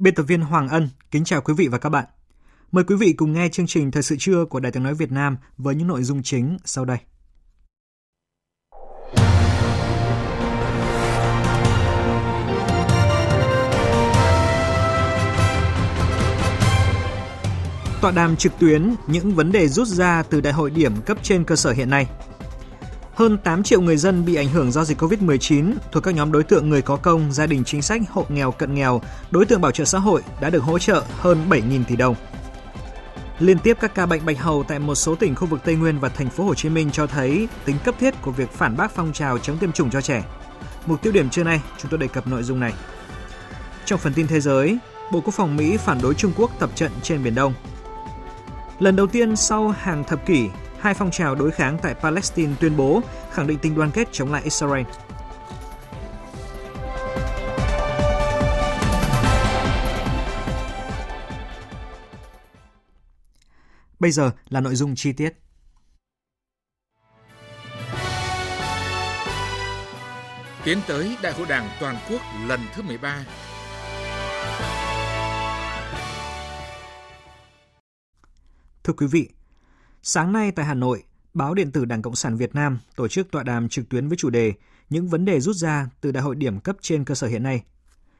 Biên tập viên Hoàng Ân kính chào quý vị và các bạn. Mời quý vị cùng nghe chương trình Thời sự trưa của Đài tiếng nói Việt Nam với những nội dung chính sau đây. Tọa đàm trực tuyến những vấn đề rút ra từ đại hội điểm cấp trên cơ sở hiện nay – hơn 8 triệu người dân bị ảnh hưởng do dịch COVID-19 thuộc các nhóm đối tượng người có công, gia đình chính sách, hộ nghèo cận nghèo, đối tượng bảo trợ xã hội đã được hỗ trợ hơn 7.000 tỷ đồng. Liên tiếp các ca bệnh bạch hầu tại một số tỉnh khu vực Tây Nguyên và thành phố Hồ Chí Minh cho thấy tính cấp thiết của việc phản bác phong trào chống tiêm chủng cho trẻ. Mục tiêu điểm trưa nay, chúng tôi đề cập nội dung này. Trong phần tin thế giới, Bộ Quốc phòng Mỹ phản đối Trung Quốc tập trận trên Biển Đông. Lần đầu tiên sau hàng thập kỷ, hai phong trào đối kháng tại Palestine tuyên bố khẳng định tình đoàn kết chống lại Israel. Bây giờ là nội dung chi tiết. Tiến tới Đại hội Đảng toàn quốc lần thứ 13. Thưa quý vị, Sáng nay tại Hà Nội, báo điện tử Đảng Cộng sản Việt Nam tổ chức tọa đàm trực tuyến với chủ đề Những vấn đề rút ra từ đại hội điểm cấp trên cơ sở hiện nay.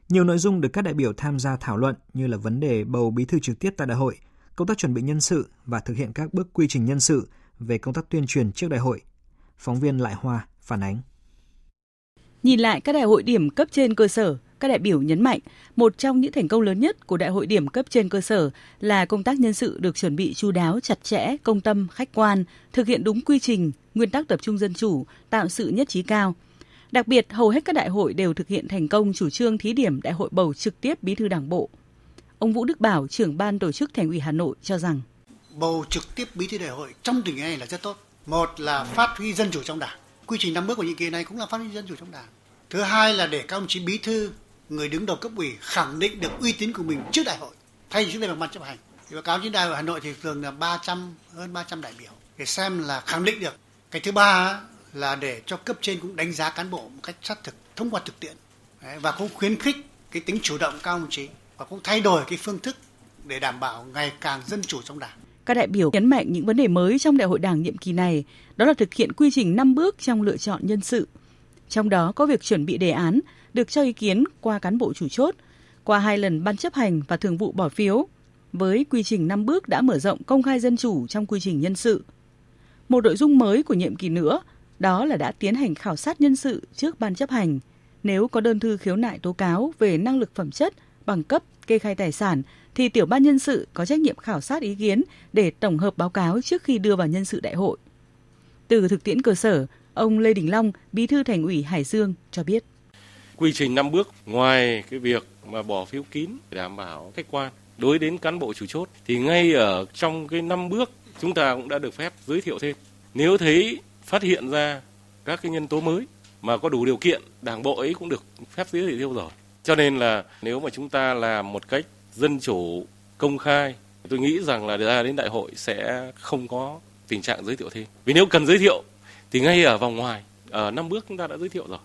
Nhiều nội dung được các đại biểu tham gia thảo luận như là vấn đề bầu bí thư trực tiếp tại đại hội, công tác chuẩn bị nhân sự và thực hiện các bước quy trình nhân sự về công tác tuyên truyền trước đại hội. Phóng viên Lại Hoa phản ánh. Nhìn lại các đại hội điểm cấp trên cơ sở, các đại biểu nhấn mạnh, một trong những thành công lớn nhất của đại hội điểm cấp trên cơ sở là công tác nhân sự được chuẩn bị chu đáo, chặt chẽ, công tâm, khách quan, thực hiện đúng quy trình, nguyên tắc tập trung dân chủ, tạo sự nhất trí cao. Đặc biệt, hầu hết các đại hội đều thực hiện thành công chủ trương thí điểm đại hội bầu trực tiếp bí thư đảng bộ. Ông Vũ Đức Bảo, trưởng ban tổ chức Thành ủy Hà Nội cho rằng bầu trực tiếp bí thư đại hội trong tình hình này là rất tốt. Một là phát huy dân chủ trong đảng. Quy trình năm bước của nhiệm kỳ này cũng là phát huy dân chủ trong đảng. Thứ hai là để các ông chí bí thư người đứng đầu cấp ủy khẳng định được uy tín của mình trước đại hội thay vì trước đây bằng ban chấp hành thì báo cáo trên đại hội Hà Nội thì thường là 300 hơn 300 đại biểu để xem là khẳng định được cái thứ ba là để cho cấp trên cũng đánh giá cán bộ một cách sát thực thông qua thực tiễn và cũng khuyến khích cái tính chủ động cao đồng chí và cũng thay đổi cái phương thức để đảm bảo ngày càng dân chủ trong đảng. Các đại biểu nhấn mạnh những vấn đề mới trong đại hội đảng nhiệm kỳ này, đó là thực hiện quy trình 5 bước trong lựa chọn nhân sự. Trong đó có việc chuẩn bị đề án, được cho ý kiến qua cán bộ chủ chốt, qua hai lần ban chấp hành và thường vụ bỏ phiếu, với quy trình 5 bước đã mở rộng công khai dân chủ trong quy trình nhân sự. Một nội dung mới của nhiệm kỳ nữa, đó là đã tiến hành khảo sát nhân sự trước ban chấp hành. Nếu có đơn thư khiếu nại tố cáo về năng lực phẩm chất, bằng cấp, kê khai tài sản, thì tiểu ban nhân sự có trách nhiệm khảo sát ý kiến để tổng hợp báo cáo trước khi đưa vào nhân sự đại hội. Từ thực tiễn cơ sở, ông Lê Đình Long, Bí thư Thành ủy Hải Dương cho biết. Quy trình năm bước ngoài cái việc mà bỏ phiếu kín để đảm bảo khách quan đối đến cán bộ chủ chốt thì ngay ở trong cái năm bước chúng ta cũng đã được phép giới thiệu thêm. Nếu thấy phát hiện ra các cái nhân tố mới mà có đủ điều kiện đảng bộ ấy cũng được phép giới thiệu rồi. Cho nên là nếu mà chúng ta làm một cách dân chủ công khai tôi nghĩ rằng là ra đến đại hội sẽ không có tình trạng giới thiệu thêm. Vì nếu cần giới thiệu thì ngay ở vòng ngoài ở năm bước chúng ta đã giới thiệu rồi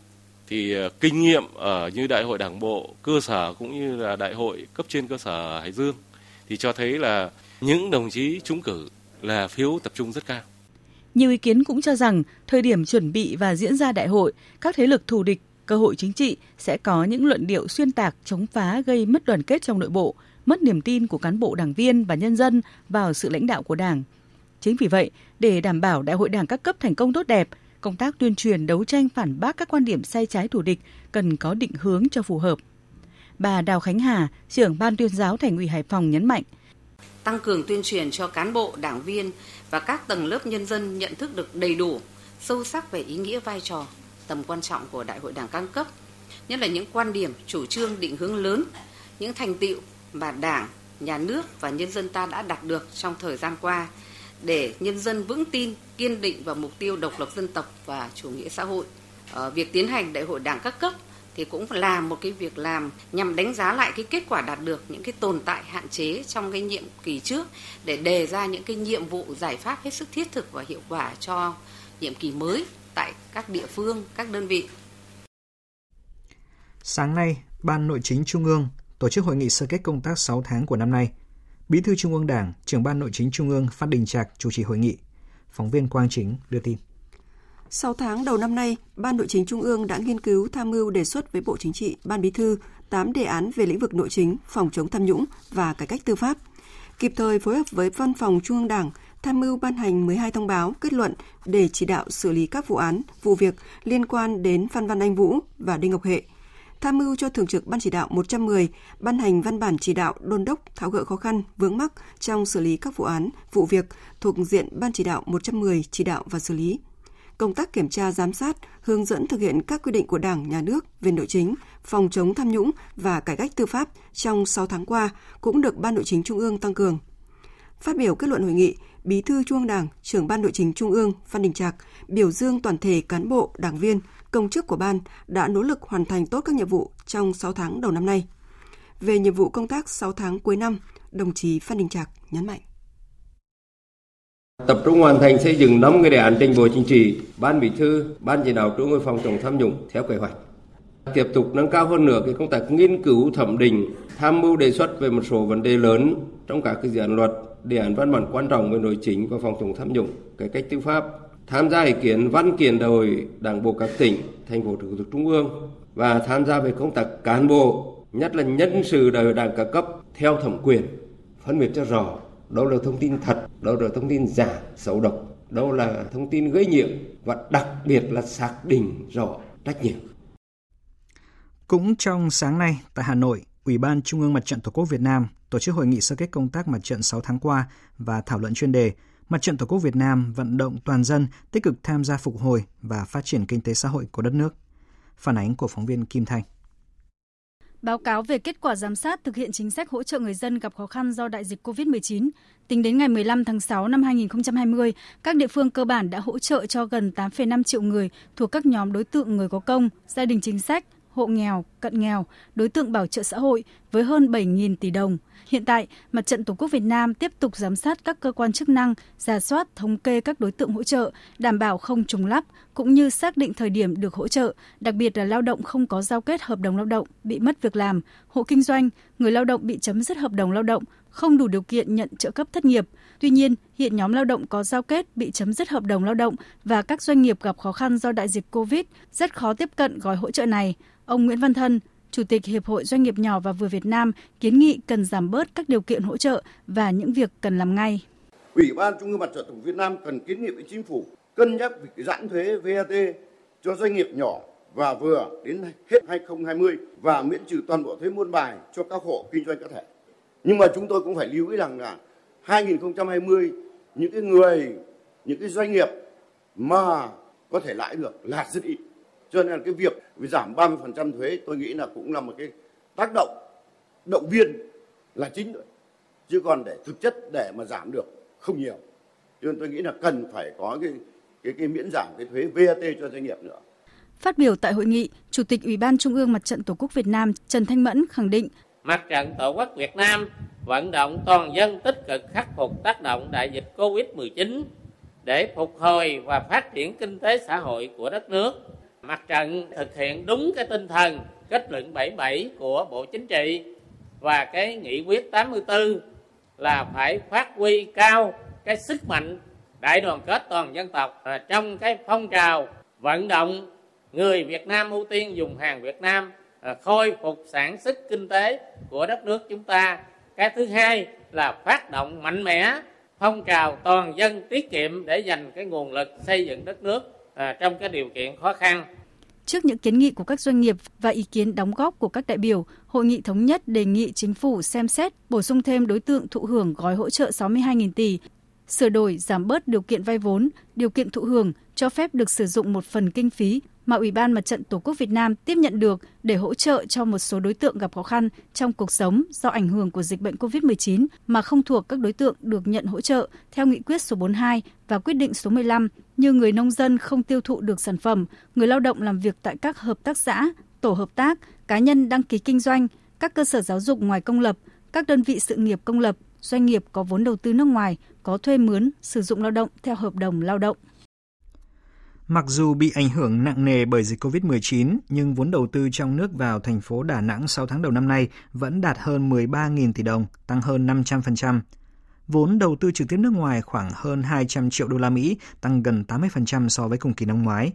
thì ờ, kinh nghiệm ở như đại hội đảng bộ cơ sở cũng như là đại hội cấp trên cơ sở Hải Dương thì cho thấy là những đồng chí trúng cử là phiếu tập trung rất cao. Nhiều ý kiến cũng cho rằng thời điểm chuẩn bị và diễn ra đại hội, các thế lực thù địch, cơ hội chính trị sẽ có những luận điệu xuyên tạc, chống phá gây mất đoàn kết trong nội bộ, mất niềm tin của cán bộ đảng viên và nhân dân vào sự lãnh đạo của Đảng. Chính vì vậy, để đảm bảo đại hội Đảng các cấp thành công tốt đẹp, công tác tuyên truyền đấu tranh phản bác các quan điểm sai trái thù địch cần có định hướng cho phù hợp. Bà Đào Khánh Hà, trưởng ban tuyên giáo Thành ủy Hải Phòng nhấn mạnh, tăng cường tuyên truyền cho cán bộ, đảng viên và các tầng lớp nhân dân nhận thức được đầy đủ, sâu sắc về ý nghĩa vai trò, tầm quan trọng của Đại hội Đảng các cấp, nhất là những quan điểm, chủ trương, định hướng lớn, những thành tựu mà Đảng, Nhà nước và nhân dân ta đã đạt được trong thời gian qua để nhân dân vững tin, kiên định vào mục tiêu độc lập dân tộc và chủ nghĩa xã hội. Ở việc tiến hành Đại hội Đảng các cấp thì cũng là một cái việc làm nhằm đánh giá lại cái kết quả đạt được những cái tồn tại hạn chế trong cái nhiệm kỳ trước để đề ra những cái nhiệm vụ giải pháp hết sức thiết thực và hiệu quả cho nhiệm kỳ mới tại các địa phương, các đơn vị. Sáng nay, Ban Nội chính Trung ương tổ chức hội nghị sơ kết công tác 6 tháng của năm nay. Bí thư Trung ương Đảng, trưởng Ban Nội chính Trung ương Phát Đình Trạc chủ trì hội nghị. Phóng viên Quang Chính đưa tin. 6 tháng đầu năm nay, Ban Nội chính Trung ương đã nghiên cứu tham mưu đề xuất với Bộ Chính trị, Ban Bí thư 8 đề án về lĩnh vực nội chính, phòng chống tham nhũng và cải cách tư pháp. Kịp thời phối hợp với Văn phòng Trung ương Đảng tham mưu ban hành 12 thông báo, kết luận để chỉ đạo xử lý các vụ án, vụ việc liên quan đến Phan Văn Anh Vũ và Đinh Ngọc Hệ. Tham mưu cho Thường trực Ban chỉ đạo 110 ban hành văn bản chỉ đạo đôn đốc tháo gỡ khó khăn, vướng mắc trong xử lý các vụ án, vụ việc thuộc diện Ban chỉ đạo 110 chỉ đạo và xử lý công tác kiểm tra giám sát, hướng dẫn thực hiện các quy định của Đảng, Nhà nước về nội chính, phòng chống tham nhũng và cải cách tư pháp trong 6 tháng qua cũng được Ban Nội chính Trung ương tăng cường. Phát biểu kết luận hội nghị, Bí thư Trung ương Đảng, trưởng Ban Nội chính Trung ương Phan Đình Trạc biểu dương toàn thể cán bộ, đảng viên, công chức của ban đã nỗ lực hoàn thành tốt các nhiệm vụ trong 6 tháng đầu năm nay. Về nhiệm vụ công tác 6 tháng cuối năm, đồng chí Phan Đình Trạc nhấn mạnh. Tập trung hoàn thành xây dựng 5 cái đề án trình Bộ Chính trị, Ban Bí thư, Ban chỉ đạo Trung ương phòng chống tham nhũng theo kế hoạch. Tiếp tục nâng cao hơn nữa cái công tác nghiên cứu thẩm định, tham mưu đề xuất về một số vấn đề lớn trong các cái dự án luật, đề án văn bản quan trọng về nội chính và phòng chống tham nhũng, cải cách tư pháp, tham gia ý kiến văn kiện đại hội đảng bộ các tỉnh, thành phố trực thuộc trung ương và tham gia về công tác cán bộ, nhất là nhân sự đại hội đảng các cấp theo thẩm quyền, phân biệt cho rõ đâu là thông tin thật, đâu là thông tin giả, xấu độc, đâu là thông tin gây nhiễm và đặc biệt là xác định rõ trách nhiệm. Cũng trong sáng nay tại Hà Nội, Ủy ban Trung ương Mặt trận Tổ quốc Việt Nam tổ chức hội nghị sơ kết công tác mặt trận 6 tháng qua và thảo luận chuyên đề Mặt trận Tổ quốc Việt Nam vận động toàn dân tích cực tham gia phục hồi và phát triển kinh tế xã hội của đất nước. Phản ánh của phóng viên Kim Thanh. Báo cáo về kết quả giám sát thực hiện chính sách hỗ trợ người dân gặp khó khăn do đại dịch COVID-19, tính đến ngày 15 tháng 6 năm 2020, các địa phương cơ bản đã hỗ trợ cho gần 8,5 triệu người thuộc các nhóm đối tượng người có công, gia đình chính sách, hộ nghèo, cận nghèo, đối tượng bảo trợ xã hội với hơn 7.000 tỷ đồng. Hiện tại, Mặt trận Tổ quốc Việt Nam tiếp tục giám sát các cơ quan chức năng, giả soát, thống kê các đối tượng hỗ trợ, đảm bảo không trùng lắp, cũng như xác định thời điểm được hỗ trợ, đặc biệt là lao động không có giao kết hợp đồng lao động, bị mất việc làm, hộ kinh doanh, người lao động bị chấm dứt hợp đồng lao động, không đủ điều kiện nhận trợ cấp thất nghiệp. Tuy nhiên, hiện nhóm lao động có giao kết bị chấm dứt hợp đồng lao động và các doanh nghiệp gặp khó khăn do đại dịch Covid rất khó tiếp cận gói hỗ trợ này. Ông Nguyễn Văn Thân, Chủ tịch Hiệp hội Doanh nghiệp nhỏ và vừa Việt Nam kiến nghị cần giảm bớt các điều kiện hỗ trợ và những việc cần làm ngay. Ủy ban Trung ương Mặt trận Tổ quốc Việt Nam cần kiến nghị với chính phủ cân nhắc việc giãn thuế VAT cho doanh nghiệp nhỏ và vừa đến hết 2020 và miễn trừ toàn bộ thuế muôn bài cho các hộ kinh doanh cá thể. Nhưng mà chúng tôi cũng phải lưu ý rằng là 2020 những cái người, những cái doanh nghiệp mà có thể lãi được là rất ít cho nên là cái việc giảm 30% thuế tôi nghĩ là cũng là một cái tác động động viên là chính thôi chứ còn để thực chất để mà giảm được không nhiều. Cho nên tôi nghĩ là cần phải có cái cái cái miễn giảm cái thuế VAT cho doanh nghiệp nữa. Phát biểu tại hội nghị, Chủ tịch Ủy ban Trung ương Mặt trận Tổ quốc Việt Nam Trần Thanh Mẫn khẳng định. Mặt trận Tổ quốc Việt Nam vận động toàn dân tích cực khắc phục tác động đại dịch Covid-19 để phục hồi và phát triển kinh tế xã hội của đất nước mặt trận thực hiện đúng cái tinh thần kết luận 77 của Bộ Chính trị và cái nghị quyết 84 là phải phát huy cao cái sức mạnh đại đoàn kết toàn dân tộc trong cái phong trào vận động người Việt Nam ưu tiên dùng hàng Việt Nam à, khôi phục sản xuất kinh tế của đất nước chúng ta. Cái thứ hai là phát động mạnh mẽ phong trào toàn dân tiết kiệm để dành cái nguồn lực xây dựng đất nước à, trong cái điều kiện khó khăn. Trước những kiến nghị của các doanh nghiệp và ý kiến đóng góp của các đại biểu, Hội nghị thống nhất đề nghị chính phủ xem xét bổ sung thêm đối tượng thụ hưởng gói hỗ trợ 62.000 tỷ, sửa đổi giảm bớt điều kiện vay vốn, điều kiện thụ hưởng cho phép được sử dụng một phần kinh phí mà Ủy ban Mặt trận Tổ quốc Việt Nam tiếp nhận được để hỗ trợ cho một số đối tượng gặp khó khăn trong cuộc sống do ảnh hưởng của dịch bệnh COVID-19 mà không thuộc các đối tượng được nhận hỗ trợ theo nghị quyết số 42 và quyết định số 15 như người nông dân không tiêu thụ được sản phẩm, người lao động làm việc tại các hợp tác xã, tổ hợp tác, cá nhân đăng ký kinh doanh, các cơ sở giáo dục ngoài công lập, các đơn vị sự nghiệp công lập, doanh nghiệp có vốn đầu tư nước ngoài, có thuê mướn, sử dụng lao động theo hợp đồng lao động. Mặc dù bị ảnh hưởng nặng nề bởi dịch COVID-19, nhưng vốn đầu tư trong nước vào thành phố Đà Nẵng 6 tháng đầu năm nay vẫn đạt hơn 13.000 tỷ đồng, tăng hơn 500%. Vốn đầu tư trực tiếp nước ngoài khoảng hơn 200 triệu đô la Mỹ, tăng gần 80% so với cùng kỳ năm ngoái.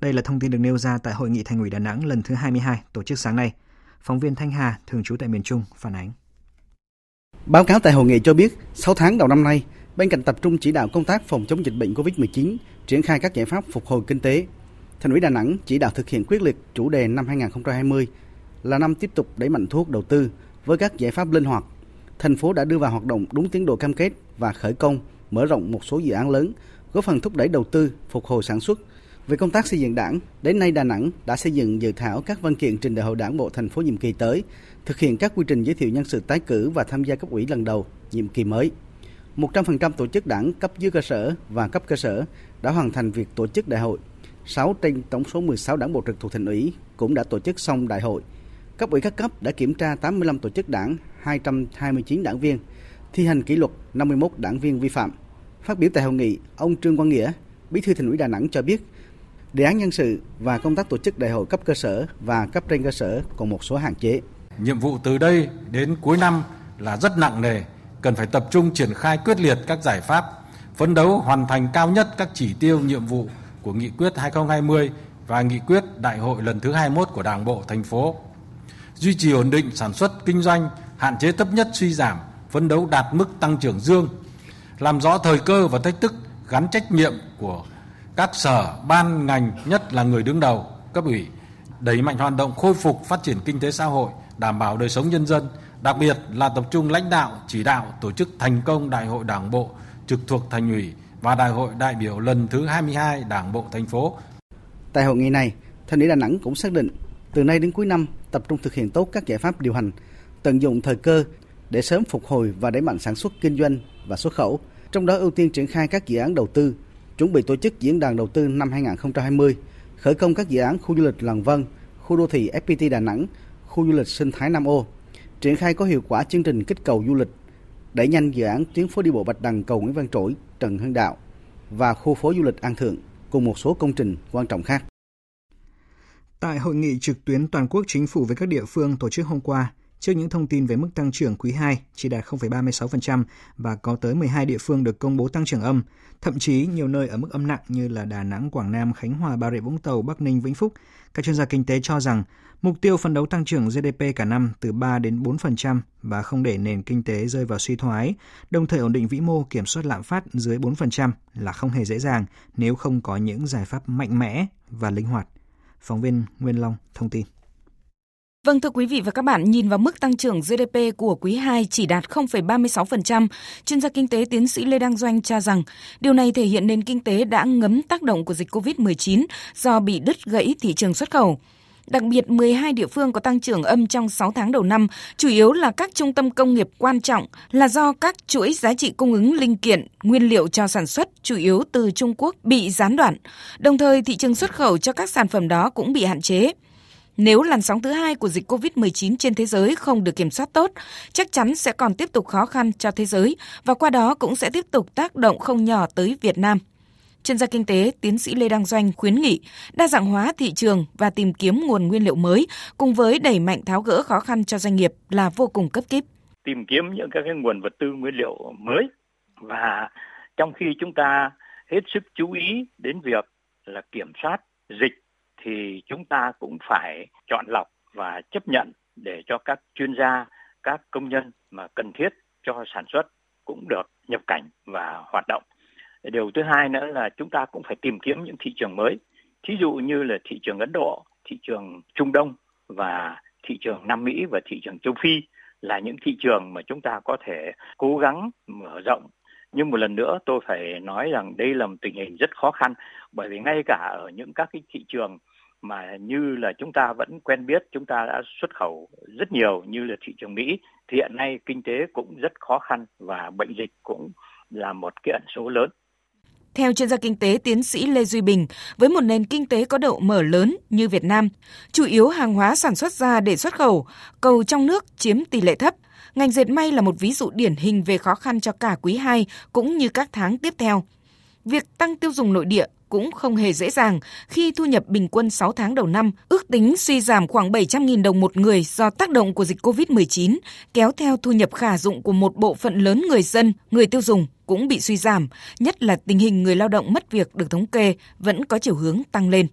Đây là thông tin được nêu ra tại Hội nghị Thành ủy Đà Nẵng lần thứ 22 tổ chức sáng nay. Phóng viên Thanh Hà, thường trú tại miền Trung, phản ánh. Báo cáo tại hội nghị cho biết, 6 tháng đầu năm nay, bên cạnh tập trung chỉ đạo công tác phòng chống dịch bệnh COVID-19, triển khai các giải pháp phục hồi kinh tế, Thành ủy Đà Nẵng chỉ đạo thực hiện quyết liệt chủ đề năm 2020 là năm tiếp tục đẩy mạnh thuốc đầu tư với các giải pháp linh hoạt. Thành phố đã đưa vào hoạt động đúng tiến độ cam kết và khởi công, mở rộng một số dự án lớn, góp phần thúc đẩy đầu tư, phục hồi sản xuất. Về công tác xây dựng đảng, đến nay Đà Nẵng đã xây dựng dự thảo các văn kiện trình đại hội đảng bộ thành phố nhiệm kỳ tới, thực hiện các quy trình giới thiệu nhân sự tái cử và tham gia cấp ủy lần đầu nhiệm kỳ mới. 100% tổ chức đảng cấp dưới cơ sở và cấp cơ sở đã hoàn thành việc tổ chức đại hội. 6 trên tổng số 16 đảng bộ trực thuộc thành ủy cũng đã tổ chức xong đại hội. Cấp ủy các cấp đã kiểm tra 85 tổ chức đảng, 229 đảng viên, thi hành kỷ luật 51 đảng viên vi phạm. Phát biểu tại hội nghị, ông Trương Quang Nghĩa, Bí thư Thành ủy Đà Nẵng cho biết, đề án nhân sự và công tác tổ chức đại hội cấp cơ sở và cấp trên cơ sở còn một số hạn chế. Nhiệm vụ từ đây đến cuối năm là rất nặng nề, cần phải tập trung triển khai quyết liệt các giải pháp, phấn đấu hoàn thành cao nhất các chỉ tiêu nhiệm vụ của nghị quyết 2020 và nghị quyết đại hội lần thứ 21 của Đảng bộ thành phố. Duy trì ổn định sản xuất kinh doanh, hạn chế thấp nhất suy giảm, phấn đấu đạt mức tăng trưởng dương, làm rõ thời cơ và thách thức gắn trách nhiệm của các sở, ban, ngành, nhất là người đứng đầu, cấp ủy, đẩy mạnh hoạt động khôi phục phát triển kinh tế xã hội, đảm bảo đời sống nhân dân, đặc biệt là tập trung lãnh đạo, chỉ đạo tổ chức thành công Đại hội Đảng bộ trực thuộc Thành ủy và Đại hội đại biểu lần thứ 22 Đảng bộ thành phố. Tại hội nghị này, Thành ủy Đà Nẵng cũng xác định từ nay đến cuối năm tập trung thực hiện tốt các giải pháp điều hành, tận dụng thời cơ để sớm phục hồi và đẩy mạnh sản xuất kinh doanh và xuất khẩu, trong đó ưu tiên triển khai các dự án đầu tư, chuẩn bị tổ chức diễn đàn đầu tư năm 2020, khởi công các dự án khu du lịch Làng Vân, khu đô thị FPT Đà Nẵng, khu du lịch sinh thái Nam Ô, triển khai có hiệu quả chương trình kích cầu du lịch, đẩy nhanh dự án tuyến phố đi bộ Bạch Đằng cầu Nguyễn Văn Trỗi, Trần Hưng Đạo và khu phố du lịch An Thượng cùng một số công trình quan trọng khác. Tại hội nghị trực tuyến toàn quốc chính phủ với các địa phương tổ chức hôm qua, trước những thông tin về mức tăng trưởng quý 2 chỉ đạt 0,36% và có tới 12 địa phương được công bố tăng trưởng âm, thậm chí nhiều nơi ở mức âm nặng như là Đà Nẵng, Quảng Nam, Khánh Hòa, Bà Rịa Vũng Tàu, Bắc Ninh, Vĩnh Phúc, các chuyên gia kinh tế cho rằng mục tiêu phấn đấu tăng trưởng GDP cả năm từ 3 đến 4% và không để nền kinh tế rơi vào suy thoái, đồng thời ổn định vĩ mô kiểm soát lạm phát dưới 4% là không hề dễ dàng nếu không có những giải pháp mạnh mẽ và linh hoạt. Phóng viên Nguyên Long thông tin. Vâng thưa quý vị và các bạn, nhìn vào mức tăng trưởng GDP của quý 2 chỉ đạt 0,36%, chuyên gia kinh tế tiến sĩ Lê Đăng Doanh cho rằng điều này thể hiện nền kinh tế đã ngấm tác động của dịch COVID-19 do bị đứt gãy thị trường xuất khẩu. Đặc biệt, 12 địa phương có tăng trưởng âm trong 6 tháng đầu năm, chủ yếu là các trung tâm công nghiệp quan trọng là do các chuỗi giá trị cung ứng linh kiện, nguyên liệu cho sản xuất chủ yếu từ Trung Quốc bị gián đoạn. Đồng thời, thị trường xuất khẩu cho các sản phẩm đó cũng bị hạn chế. Nếu làn sóng thứ hai của dịch COVID-19 trên thế giới không được kiểm soát tốt, chắc chắn sẽ còn tiếp tục khó khăn cho thế giới và qua đó cũng sẽ tiếp tục tác động không nhỏ tới Việt Nam. Chuyên gia kinh tế tiến sĩ Lê Đăng Doanh khuyến nghị đa dạng hóa thị trường và tìm kiếm nguồn nguyên liệu mới cùng với đẩy mạnh tháo gỡ khó khăn cho doanh nghiệp là vô cùng cấp kíp. Tìm kiếm những các cái nguồn vật tư nguyên liệu mới và trong khi chúng ta hết sức chú ý đến việc là kiểm soát dịch thì chúng ta cũng phải chọn lọc và chấp nhận để cho các chuyên gia, các công nhân mà cần thiết cho sản xuất cũng được nhập cảnh và hoạt động. điều thứ hai nữa là chúng ta cũng phải tìm kiếm những thị trường mới thí dụ như là thị trường ấn độ thị trường trung đông và thị trường nam mỹ và thị trường châu phi là những thị trường mà chúng ta có thể cố gắng mở rộng nhưng một lần nữa tôi phải nói rằng đây là một tình hình rất khó khăn bởi vì ngay cả ở những các cái thị trường mà như là chúng ta vẫn quen biết chúng ta đã xuất khẩu rất nhiều như là thị trường Mỹ thì hiện nay kinh tế cũng rất khó khăn và bệnh dịch cũng là một cái ẩn số lớn. Theo chuyên gia kinh tế tiến sĩ Lê Duy Bình, với một nền kinh tế có độ mở lớn như Việt Nam, chủ yếu hàng hóa sản xuất ra để xuất khẩu, cầu trong nước chiếm tỷ lệ thấp. Ngành dệt may là một ví dụ điển hình về khó khăn cho cả quý 2 cũng như các tháng tiếp theo. Việc tăng tiêu dùng nội địa cũng không hề dễ dàng khi thu nhập bình quân 6 tháng đầu năm ước tính suy giảm khoảng 700.000 đồng một người do tác động của dịch COVID-19, kéo theo thu nhập khả dụng của một bộ phận lớn người dân, người tiêu dùng cũng bị suy giảm, nhất là tình hình người lao động mất việc được thống kê vẫn có chiều hướng tăng lên.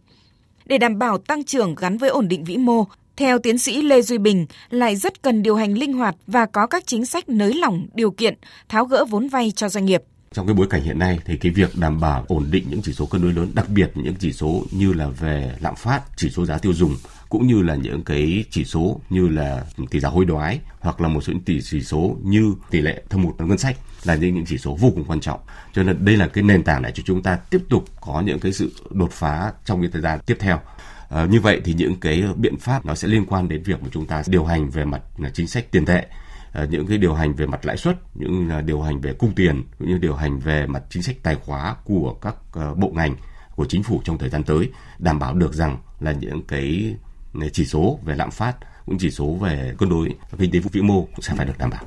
Để đảm bảo tăng trưởng gắn với ổn định vĩ mô, theo tiến sĩ Lê Duy Bình, lại rất cần điều hành linh hoạt và có các chính sách nới lỏng điều kiện, tháo gỡ vốn vay cho doanh nghiệp. Trong cái bối cảnh hiện nay thì cái việc đảm bảo ổn định những chỉ số cân đối lớn đặc biệt những chỉ số như là về lạm phát chỉ số giá tiêu dùng cũng như là những cái chỉ số như là tỷ giá hối đoái hoặc là một số những tỷ chỉ số như tỷ lệ thâm hụt ngân sách là những những chỉ số vô cùng quan trọng. Cho nên đây là cái nền tảng để cho chúng ta tiếp tục có những cái sự đột phá trong cái thời gian tiếp theo à, như vậy thì những cái biện pháp nó sẽ liên quan đến việc mà chúng ta điều hành về mặt à, chính sách tiền tệ ờ, những cái điều hành về mặt lãi suất, những à, điều hành về cung tiền, cũng như điều hành về mặt chính sách tài khóa của các ờ, bộ ngành của chính phủ trong thời gian tới đảm bảo được rằng là những cái à, chỉ số về lạm phát cũng chỉ số về cân đối kinh tế vĩ mô cũng sẽ phải được đảm bảo.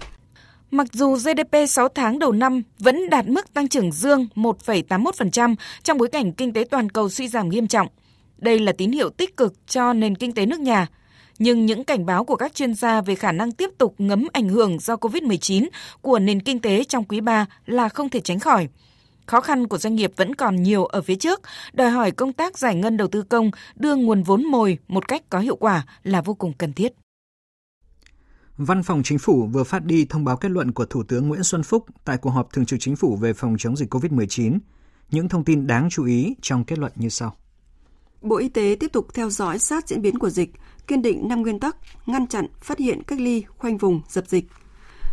Mặc dù GDP 6 tháng đầu năm vẫn đạt mức tăng trưởng dương 1,81% trong bối cảnh kinh tế toàn cầu suy giảm nghiêm trọng, đây là tín hiệu tích cực cho nền kinh tế nước nhà nhưng những cảnh báo của các chuyên gia về khả năng tiếp tục ngấm ảnh hưởng do COVID-19 của nền kinh tế trong quý 3 là không thể tránh khỏi. Khó khăn của doanh nghiệp vẫn còn nhiều ở phía trước, đòi hỏi công tác giải ngân đầu tư công đưa nguồn vốn mồi một cách có hiệu quả là vô cùng cần thiết. Văn phòng Chính phủ vừa phát đi thông báo kết luận của Thủ tướng Nguyễn Xuân Phúc tại cuộc họp thường trực Chính phủ về phòng chống dịch COVID-19. Những thông tin đáng chú ý trong kết luận như sau. Bộ Y tế tiếp tục theo dõi sát diễn biến của dịch, kiên định năm nguyên tắc ngăn chặn, phát hiện, cách ly, khoanh vùng, dập dịch.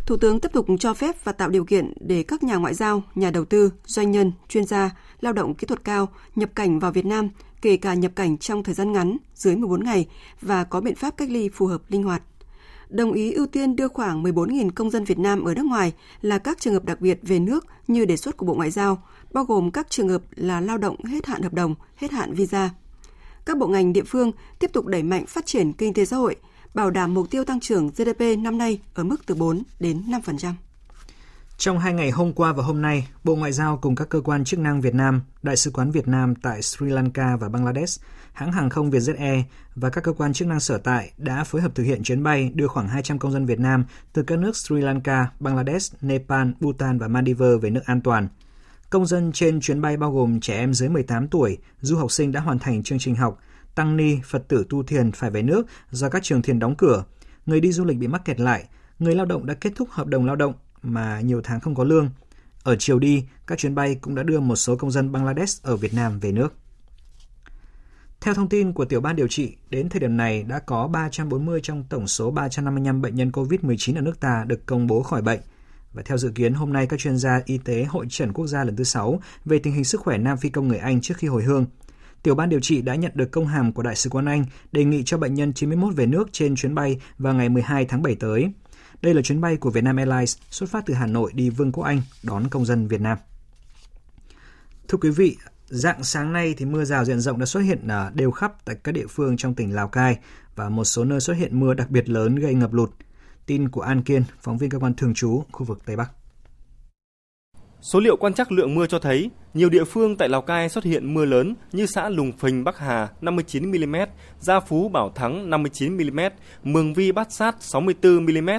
Thủ tướng tiếp tục cho phép và tạo điều kiện để các nhà ngoại giao, nhà đầu tư, doanh nhân, chuyên gia, lao động kỹ thuật cao nhập cảnh vào Việt Nam, kể cả nhập cảnh trong thời gian ngắn, dưới 14 ngày và có biện pháp cách ly phù hợp linh hoạt. Đồng ý ưu tiên đưa khoảng 14.000 công dân Việt Nam ở nước ngoài là các trường hợp đặc biệt về nước như đề xuất của Bộ Ngoại giao, bao gồm các trường hợp là lao động hết hạn hợp đồng, hết hạn visa các bộ ngành địa phương tiếp tục đẩy mạnh phát triển kinh tế xã hội, bảo đảm mục tiêu tăng trưởng GDP năm nay ở mức từ 4 đến 5%. Trong hai ngày hôm qua và hôm nay, Bộ Ngoại giao cùng các cơ quan chức năng Việt Nam, Đại sứ quán Việt Nam tại Sri Lanka và Bangladesh, hãng hàng không Vietjet Air và các cơ quan chức năng sở tại đã phối hợp thực hiện chuyến bay đưa khoảng 200 công dân Việt Nam từ các nước Sri Lanka, Bangladesh, Nepal, Bhutan và Maldives về nước an toàn – Công dân trên chuyến bay bao gồm trẻ em dưới 18 tuổi, du học sinh đã hoàn thành chương trình học, tăng ni, Phật tử tu thiền phải về nước do các trường thiền đóng cửa, người đi du lịch bị mắc kẹt lại, người lao động đã kết thúc hợp đồng lao động mà nhiều tháng không có lương. Ở chiều đi, các chuyến bay cũng đã đưa một số công dân Bangladesh ở Việt Nam về nước. Theo thông tin của tiểu ban điều trị, đến thời điểm này đã có 340 trong tổng số 355 bệnh nhân COVID-19 ở nước ta được công bố khỏi bệnh – và theo dự kiến, hôm nay các chuyên gia y tế hội trần quốc gia lần thứ 6 về tình hình sức khỏe nam phi công người Anh trước khi hồi hương. Tiểu ban điều trị đã nhận được công hàm của Đại sứ quán Anh đề nghị cho bệnh nhân 91 về nước trên chuyến bay vào ngày 12 tháng 7 tới. Đây là chuyến bay của Vietnam Airlines xuất phát từ Hà Nội đi Vương quốc Anh đón công dân Việt Nam. Thưa quý vị, dạng sáng nay thì mưa rào diện rộng đã xuất hiện à, đều khắp tại các địa phương trong tỉnh Lào Cai và một số nơi xuất hiện mưa đặc biệt lớn gây ngập lụt. Tin của An Kiên, phóng viên cơ quan thường trú khu vực Tây Bắc. Số liệu quan trắc lượng mưa cho thấy nhiều địa phương tại Lào Cai xuất hiện mưa lớn như xã Lùng Phình Bắc Hà 59 mm, Gia Phú Bảo Thắng 59 mm, Mường Vi Bát Sát 64 mm,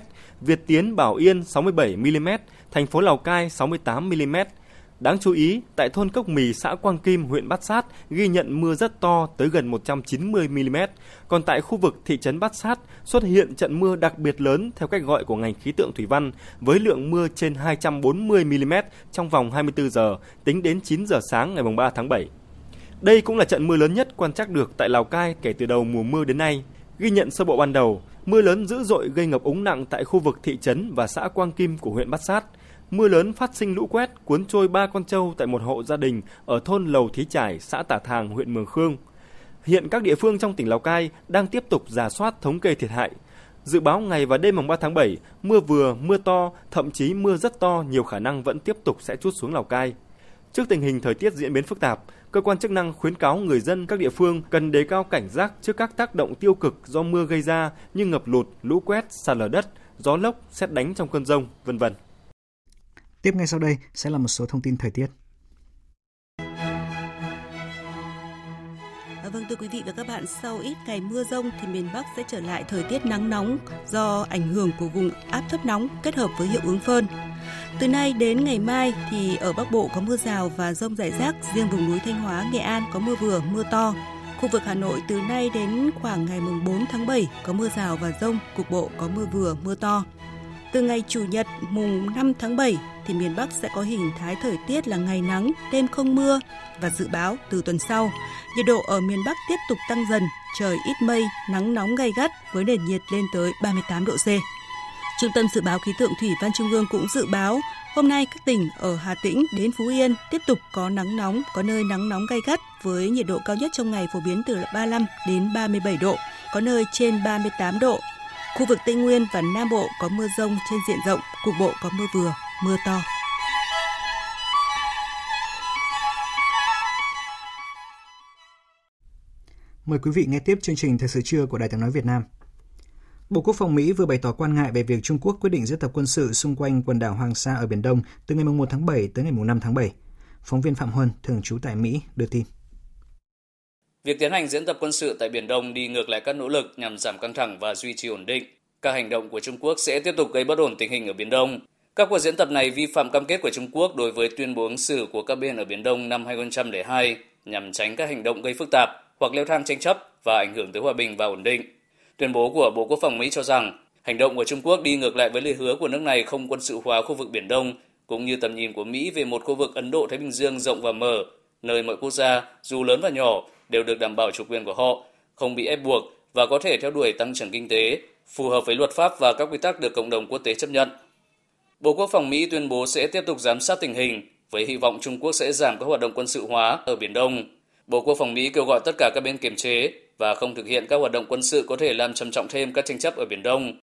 Việt Tiến Bảo Yên 67 mm, thành phố Lào Cai 68 mm. Đáng chú ý, tại thôn Cốc Mì, xã Quang Kim, huyện Bát Sát ghi nhận mưa rất to tới gần 190 mm. Còn tại khu vực thị trấn Bát Sát xuất hiện trận mưa đặc biệt lớn theo cách gọi của ngành khí tượng thủy văn với lượng mưa trên 240 mm trong vòng 24 giờ, tính đến 9 giờ sáng ngày 3 tháng 7. Đây cũng là trận mưa lớn nhất quan trắc được tại Lào Cai kể từ đầu mùa mưa đến nay. Ghi nhận sơ bộ ban đầu, mưa lớn dữ dội gây ngập úng nặng tại khu vực thị trấn và xã Quang Kim của huyện Bát Sát. Mưa lớn phát sinh lũ quét cuốn trôi ba con trâu tại một hộ gia đình ở thôn Lầu Thí Trải, xã Tả Thàng, huyện Mường Khương. Hiện các địa phương trong tỉnh Lào Cai đang tiếp tục giả soát thống kê thiệt hại. Dự báo ngày và đêm mùng 3 tháng 7, mưa vừa, mưa to, thậm chí mưa rất to nhiều khả năng vẫn tiếp tục sẽ chút xuống Lào Cai. Trước tình hình thời tiết diễn biến phức tạp, cơ quan chức năng khuyến cáo người dân các địa phương cần đề cao cảnh giác trước các tác động tiêu cực do mưa gây ra như ngập lụt, lũ quét, sạt lở đất, gió lốc, xét đánh trong cơn rông, vân vân. Tiếp ngay sau đây sẽ là một số thông tin thời tiết. À, vâng thưa quý vị và các bạn, sau ít ngày mưa rông thì miền Bắc sẽ trở lại thời tiết nắng nóng do ảnh hưởng của vùng áp thấp nóng kết hợp với hiệu ứng phơn. Từ nay đến ngày mai thì ở Bắc Bộ có mưa rào và rông rải rác, riêng vùng núi Thanh Hóa, Nghệ An có mưa vừa, mưa to. Khu vực Hà Nội từ nay đến khoảng ngày 4 tháng 7 có mưa rào và rông, cục bộ có mưa vừa, mưa to. Từ ngày Chủ nhật mùng 5 tháng 7 thì miền Bắc sẽ có hình thái thời tiết là ngày nắng, đêm không mưa và dự báo từ tuần sau, nhiệt độ ở miền Bắc tiếp tục tăng dần, trời ít mây, nắng nóng gay gắt với nền nhiệt lên tới 38 độ C. Trung tâm Dự báo Khí tượng Thủy văn Trung ương cũng dự báo hôm nay các tỉnh ở Hà Tĩnh đến Phú Yên tiếp tục có nắng nóng, có nơi nắng nóng gay gắt với nhiệt độ cao nhất trong ngày phổ biến từ 35 đến 37 độ, có nơi trên 38 độ. Khu vực Tây Nguyên và Nam Bộ có mưa rông trên diện rộng, cục bộ có mưa vừa, mưa to. Mời quý vị nghe tiếp chương trình Thời sự trưa của Đài tiếng nói Việt Nam. Bộ Quốc phòng Mỹ vừa bày tỏ quan ngại về việc Trung Quốc quyết định diễn tập quân sự xung quanh quần đảo Hoàng Sa ở Biển Đông từ ngày 1 tháng 7 tới ngày 5 tháng 7. Phóng viên Phạm Huân, thường trú tại Mỹ, đưa tin. Việc tiến hành diễn tập quân sự tại Biển Đông đi ngược lại các nỗ lực nhằm giảm căng thẳng và duy trì ổn định. Các hành động của Trung Quốc sẽ tiếp tục gây bất ổn tình hình ở Biển Đông. Các cuộc diễn tập này vi phạm cam kết của Trung Quốc đối với tuyên bố ứng xử của các bên ở Biển Đông năm 2002 nhằm tránh các hành động gây phức tạp hoặc leo thang tranh chấp và ảnh hưởng tới hòa bình và ổn định. Tuyên bố của Bộ Quốc phòng Mỹ cho rằng hành động của Trung Quốc đi ngược lại với lời hứa của nước này không quân sự hóa khu vực Biển Đông, cũng như tầm nhìn của Mỹ về một khu vực Ấn Độ-Thái Bình Dương rộng và mở, nơi mọi quốc gia, dù lớn và nhỏ, đều được đảm bảo chủ quyền của họ, không bị ép buộc và có thể theo đuổi tăng trưởng kinh tế, phù hợp với luật pháp và các quy tắc được cộng đồng quốc tế chấp nhận. Bộ Quốc phòng Mỹ tuyên bố sẽ tiếp tục giám sát tình hình, với hy vọng Trung Quốc sẽ giảm các hoạt động quân sự hóa ở Biển Đông. Bộ Quốc phòng Mỹ kêu gọi tất cả các bên kiềm chế và không thực hiện các hoạt động quân sự có thể làm trầm trọng thêm các tranh chấp ở Biển Đông.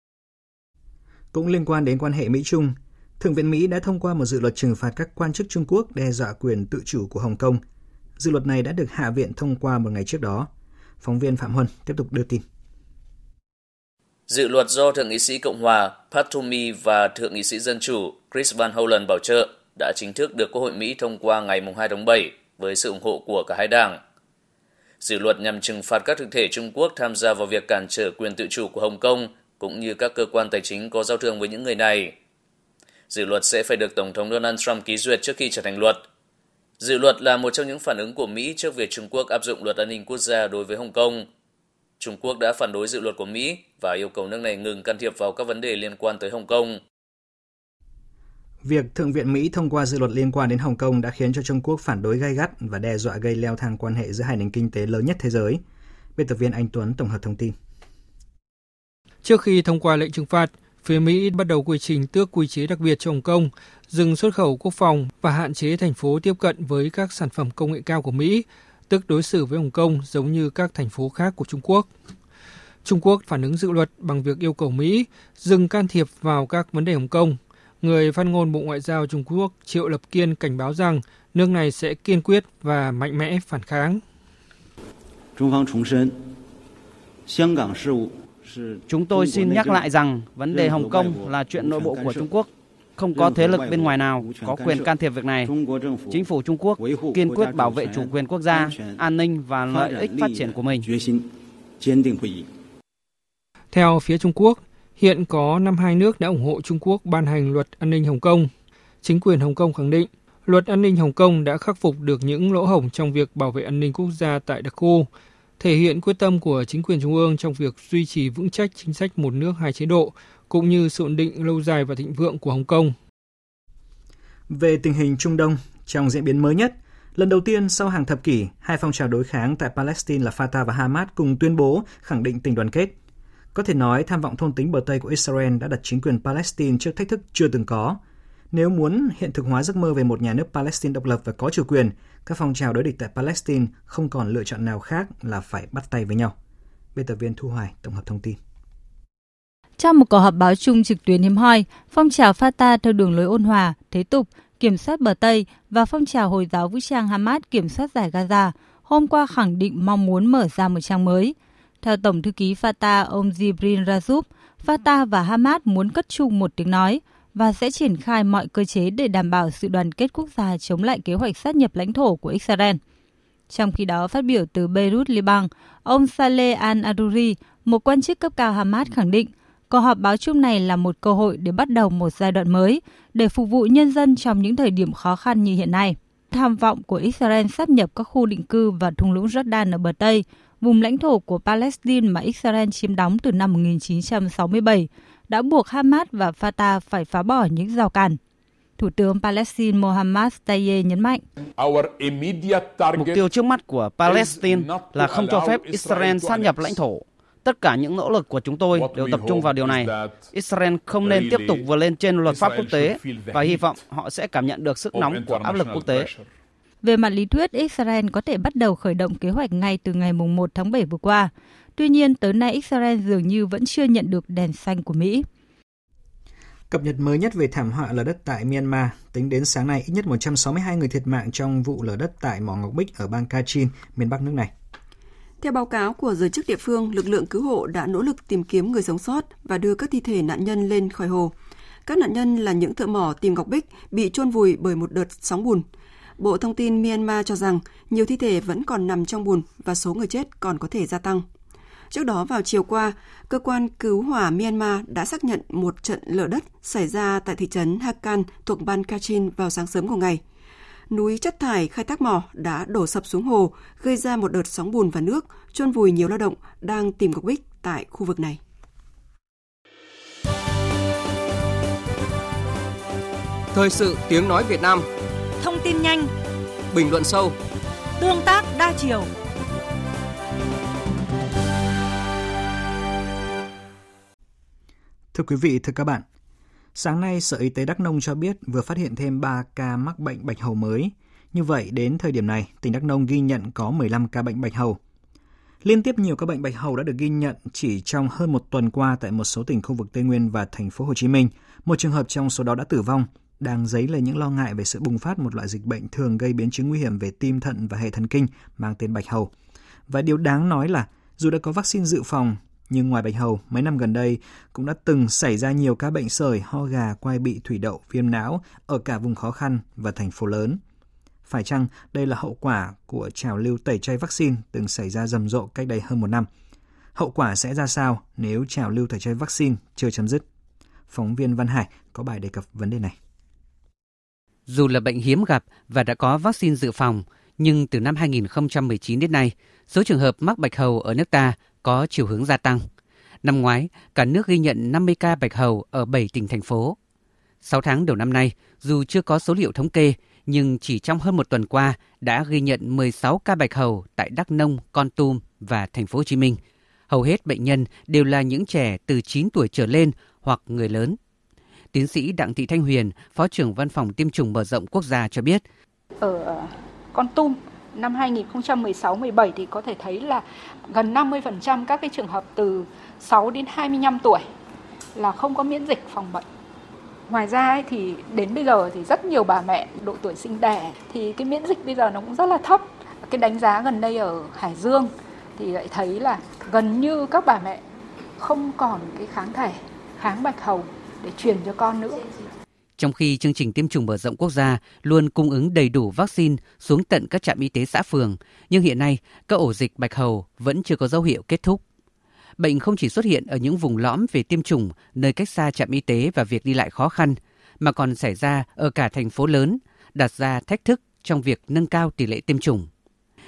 Cũng liên quan đến quan hệ Mỹ-Trung, Thượng viện Mỹ đã thông qua một dự luật trừng phạt các quan chức Trung Quốc đe dọa quyền tự chủ của Hồng Kông. Dự luật này đã được Hạ viện thông qua một ngày trước đó. Phóng viên Phạm Huân tiếp tục đưa tin. Dự luật do Thượng nghị sĩ Cộng hòa Pat Toomey và Thượng nghị sĩ Dân chủ Chris Van Hollen bảo trợ đã chính thức được Quốc hội Mỹ thông qua ngày 2 tháng 7 với sự ủng hộ của cả hai đảng. Dự luật nhằm trừng phạt các thực thể Trung Quốc tham gia vào việc cản trở quyền tự chủ của Hồng Kông cũng như các cơ quan tài chính có giao thương với những người này. Dự luật sẽ phải được Tổng thống Donald Trump ký duyệt trước khi trở thành luật. Dự luật là một trong những phản ứng của Mỹ trước việc Trung Quốc áp dụng luật an ninh quốc gia đối với Hồng Kông. Trung Quốc đã phản đối dự luật của Mỹ và yêu cầu nước này ngừng can thiệp vào các vấn đề liên quan tới Hồng Kông. Việc Thượng viện Mỹ thông qua dự luật liên quan đến Hồng Kông đã khiến cho Trung Quốc phản đối gay gắt và đe dọa gây leo thang quan hệ giữa hai nền kinh tế lớn nhất thế giới. Biên tập viên Anh Tuấn tổng hợp thông tin. Trước khi thông qua lệnh trừng phạt, phía Mỹ bắt đầu quy trình tước quy chế đặc biệt cho Hồng Kông, dừng xuất khẩu quốc phòng và hạn chế thành phố tiếp cận với các sản phẩm công nghệ cao của Mỹ, tức đối xử với Hồng Kông giống như các thành phố khác của Trung Quốc. Trung Quốc phản ứng dự luật bằng việc yêu cầu Mỹ dừng can thiệp vào các vấn đề Hồng Kông. Người phát ngôn Bộ Ngoại giao Trung Quốc Triệu Lập Kiên cảnh báo rằng nước này sẽ kiên quyết và mạnh mẽ phản kháng. Chúng tôi xin nhắc lại rằng vấn đề Hồng Kông là chuyện nội bộ của Trung Quốc. Không có thế lực bên ngoài nào có quyền can thiệp việc này. Chính phủ Trung Quốc kiên quyết bảo vệ chủ quyền quốc gia, an ninh và lợi ích phát triển của mình. Theo phía Trung Quốc, hiện có 52 nước đã ủng hộ Trung Quốc ban hành luật an ninh Hồng Kông. Chính quyền Hồng Kông khẳng định Luật an ninh Hồng Kông đã khắc phục được những lỗ hổng trong việc bảo vệ an ninh quốc gia tại đặc khu, thể hiện quyết tâm của chính quyền trung ương trong việc duy trì vững chắc chính sách một nước hai chế độ, cũng như sự ổn định lâu dài và thịnh vượng của Hồng Kông. Về tình hình Trung Đông, trong diễn biến mới nhất, lần đầu tiên sau hàng thập kỷ, hai phong trào đối kháng tại Palestine là Fatah và Hamas cùng tuyên bố khẳng định tình đoàn kết. Có thể nói, tham vọng thôn tính bờ Tây của Israel đã đặt chính quyền Palestine trước thách thức chưa từng có. Nếu muốn hiện thực hóa giấc mơ về một nhà nước Palestine độc lập và có chủ quyền, các phong trào đối địch tại Palestine không còn lựa chọn nào khác là phải bắt tay với nhau. Biên tập viên Thu Hoài tổng hợp thông tin. Trong một cuộc họp báo chung trực tuyến hiếm hoi, phong trào Fatah theo đường lối ôn hòa, thế tục, kiểm soát bờ Tây và phong trào Hồi giáo vũ trang Hamas kiểm soát giải Gaza hôm qua khẳng định mong muốn mở ra một trang mới. Theo Tổng thư ký Fatah ông Jibril Razoub, Fatah và Hamas muốn cất chung một tiếng nói và sẽ triển khai mọi cơ chế để đảm bảo sự đoàn kết quốc gia chống lại kế hoạch sát nhập lãnh thổ của Israel. Trong khi đó, phát biểu từ Beirut, Liban, ông Saleh al-Aruri, một quan chức cấp cao Hamas khẳng định Cuộc họp báo chung này là một cơ hội để bắt đầu một giai đoạn mới để phục vụ nhân dân trong những thời điểm khó khăn như hiện nay. Tham vọng của Israel sắp nhập các khu định cư và thung lũng Jordan ở bờ Tây, vùng lãnh thổ của Palestine mà Israel chiếm đóng từ năm 1967, đã buộc Hamas và Fatah phải phá bỏ những rào cản. Thủ tướng Palestine Mohammad Tayyeh nhấn mạnh. Mục tiêu trước mắt của Palestine là không cho phép Israel sát nhập lãnh thổ Tất cả những nỗ lực của chúng tôi đều tập trung vào điều này. Israel không nên tiếp tục vượt lên trên luật pháp quốc tế và hy vọng họ sẽ cảm nhận được sức nóng của áp lực quốc tế. Về mặt lý thuyết, Israel có thể bắt đầu khởi động kế hoạch ngay từ ngày 1 tháng 7 vừa qua. Tuy nhiên, tới nay Israel dường như vẫn chưa nhận được đèn xanh của Mỹ. Cập nhật mới nhất về thảm họa lở đất tại Myanmar, tính đến sáng nay ít nhất 162 người thiệt mạng trong vụ lở đất tại mỏ Ngọc Bích ở bang Kachin, miền Bắc nước này. Theo báo cáo của giới chức địa phương, lực lượng cứu hộ đã nỗ lực tìm kiếm người sống sót và đưa các thi thể nạn nhân lên khỏi hồ. Các nạn nhân là những thợ mỏ tìm ngọc bích bị chôn vùi bởi một đợt sóng bùn. Bộ Thông tin Myanmar cho rằng nhiều thi thể vẫn còn nằm trong bùn và số người chết còn có thể gia tăng. Trước đó vào chiều qua, cơ quan cứu hỏa Myanmar đã xác nhận một trận lở đất xảy ra tại thị trấn Hakan thuộc ban Kachin vào sáng sớm của ngày núi chất thải khai thác mỏ đã đổ sập xuống hồ, gây ra một đợt sóng bùn và nước, chôn vùi nhiều lao động đang tìm ngọc bích tại khu vực này. Thời sự tiếng nói Việt Nam. Thông tin nhanh. Bình luận sâu. Tương tác đa chiều. Thưa quý vị, thưa các bạn, Sáng nay, Sở Y tế Đắk Nông cho biết vừa phát hiện thêm 3 ca mắc bệnh bạch hầu mới. Như vậy, đến thời điểm này, tỉnh Đắk Nông ghi nhận có 15 ca bệnh bạch hầu. Liên tiếp nhiều ca bệnh bạch hầu đã được ghi nhận chỉ trong hơn một tuần qua tại một số tỉnh khu vực Tây Nguyên và thành phố Hồ Chí Minh. Một trường hợp trong số đó đã tử vong, đang dấy lên những lo ngại về sự bùng phát một loại dịch bệnh thường gây biến chứng nguy hiểm về tim thận và hệ thần kinh mang tên bạch hầu. Và điều đáng nói là dù đã có vaccine dự phòng nhưng ngoài bạch hầu, mấy năm gần đây cũng đã từng xảy ra nhiều ca bệnh sởi, ho gà, quai bị, thủy đậu, viêm não ở cả vùng khó khăn và thành phố lớn. Phải chăng đây là hậu quả của trào lưu tẩy chay vaccine từng xảy ra rầm rộ cách đây hơn một năm? Hậu quả sẽ ra sao nếu trào lưu tẩy chay vaccine chưa chấm dứt? Phóng viên Văn Hải có bài đề cập vấn đề này. Dù là bệnh hiếm gặp và đã có vaccine dự phòng, nhưng từ năm 2019 đến nay, số trường hợp mắc bạch hầu ở nước ta có chiều hướng gia tăng. Năm ngoái, cả nước ghi nhận 50 ca bạch hầu ở 7 tỉnh thành phố. 6 tháng đầu năm nay, dù chưa có số liệu thống kê, nhưng chỉ trong hơn một tuần qua đã ghi nhận 16 ca bạch hầu tại Đắk Nông, Con Tum và thành phố Hồ Chí Minh. Hầu hết bệnh nhân đều là những trẻ từ 9 tuổi trở lên hoặc người lớn. Tiến sĩ Đặng Thị Thanh Huyền, Phó trưởng Văn phòng Tiêm chủng mở rộng quốc gia cho biết. Ở Con Tum, năm 2016-17 thì có thể thấy là gần 50% các cái trường hợp từ 6 đến 25 tuổi là không có miễn dịch phòng bệnh. Ngoài ra ấy, thì đến bây giờ thì rất nhiều bà mẹ độ tuổi sinh đẻ thì cái miễn dịch bây giờ nó cũng rất là thấp. Cái đánh giá gần đây ở Hải Dương thì lại thấy là gần như các bà mẹ không còn cái kháng thể kháng bạch hầu để truyền cho con nữa. Trong khi chương trình tiêm chủng mở rộng quốc gia luôn cung ứng đầy đủ vaccine xuống tận các trạm y tế xã phường, nhưng hiện nay các ổ dịch bạch hầu vẫn chưa có dấu hiệu kết thúc. Bệnh không chỉ xuất hiện ở những vùng lõm về tiêm chủng, nơi cách xa trạm y tế và việc đi lại khó khăn, mà còn xảy ra ở cả thành phố lớn, đặt ra thách thức trong việc nâng cao tỷ lệ tiêm chủng.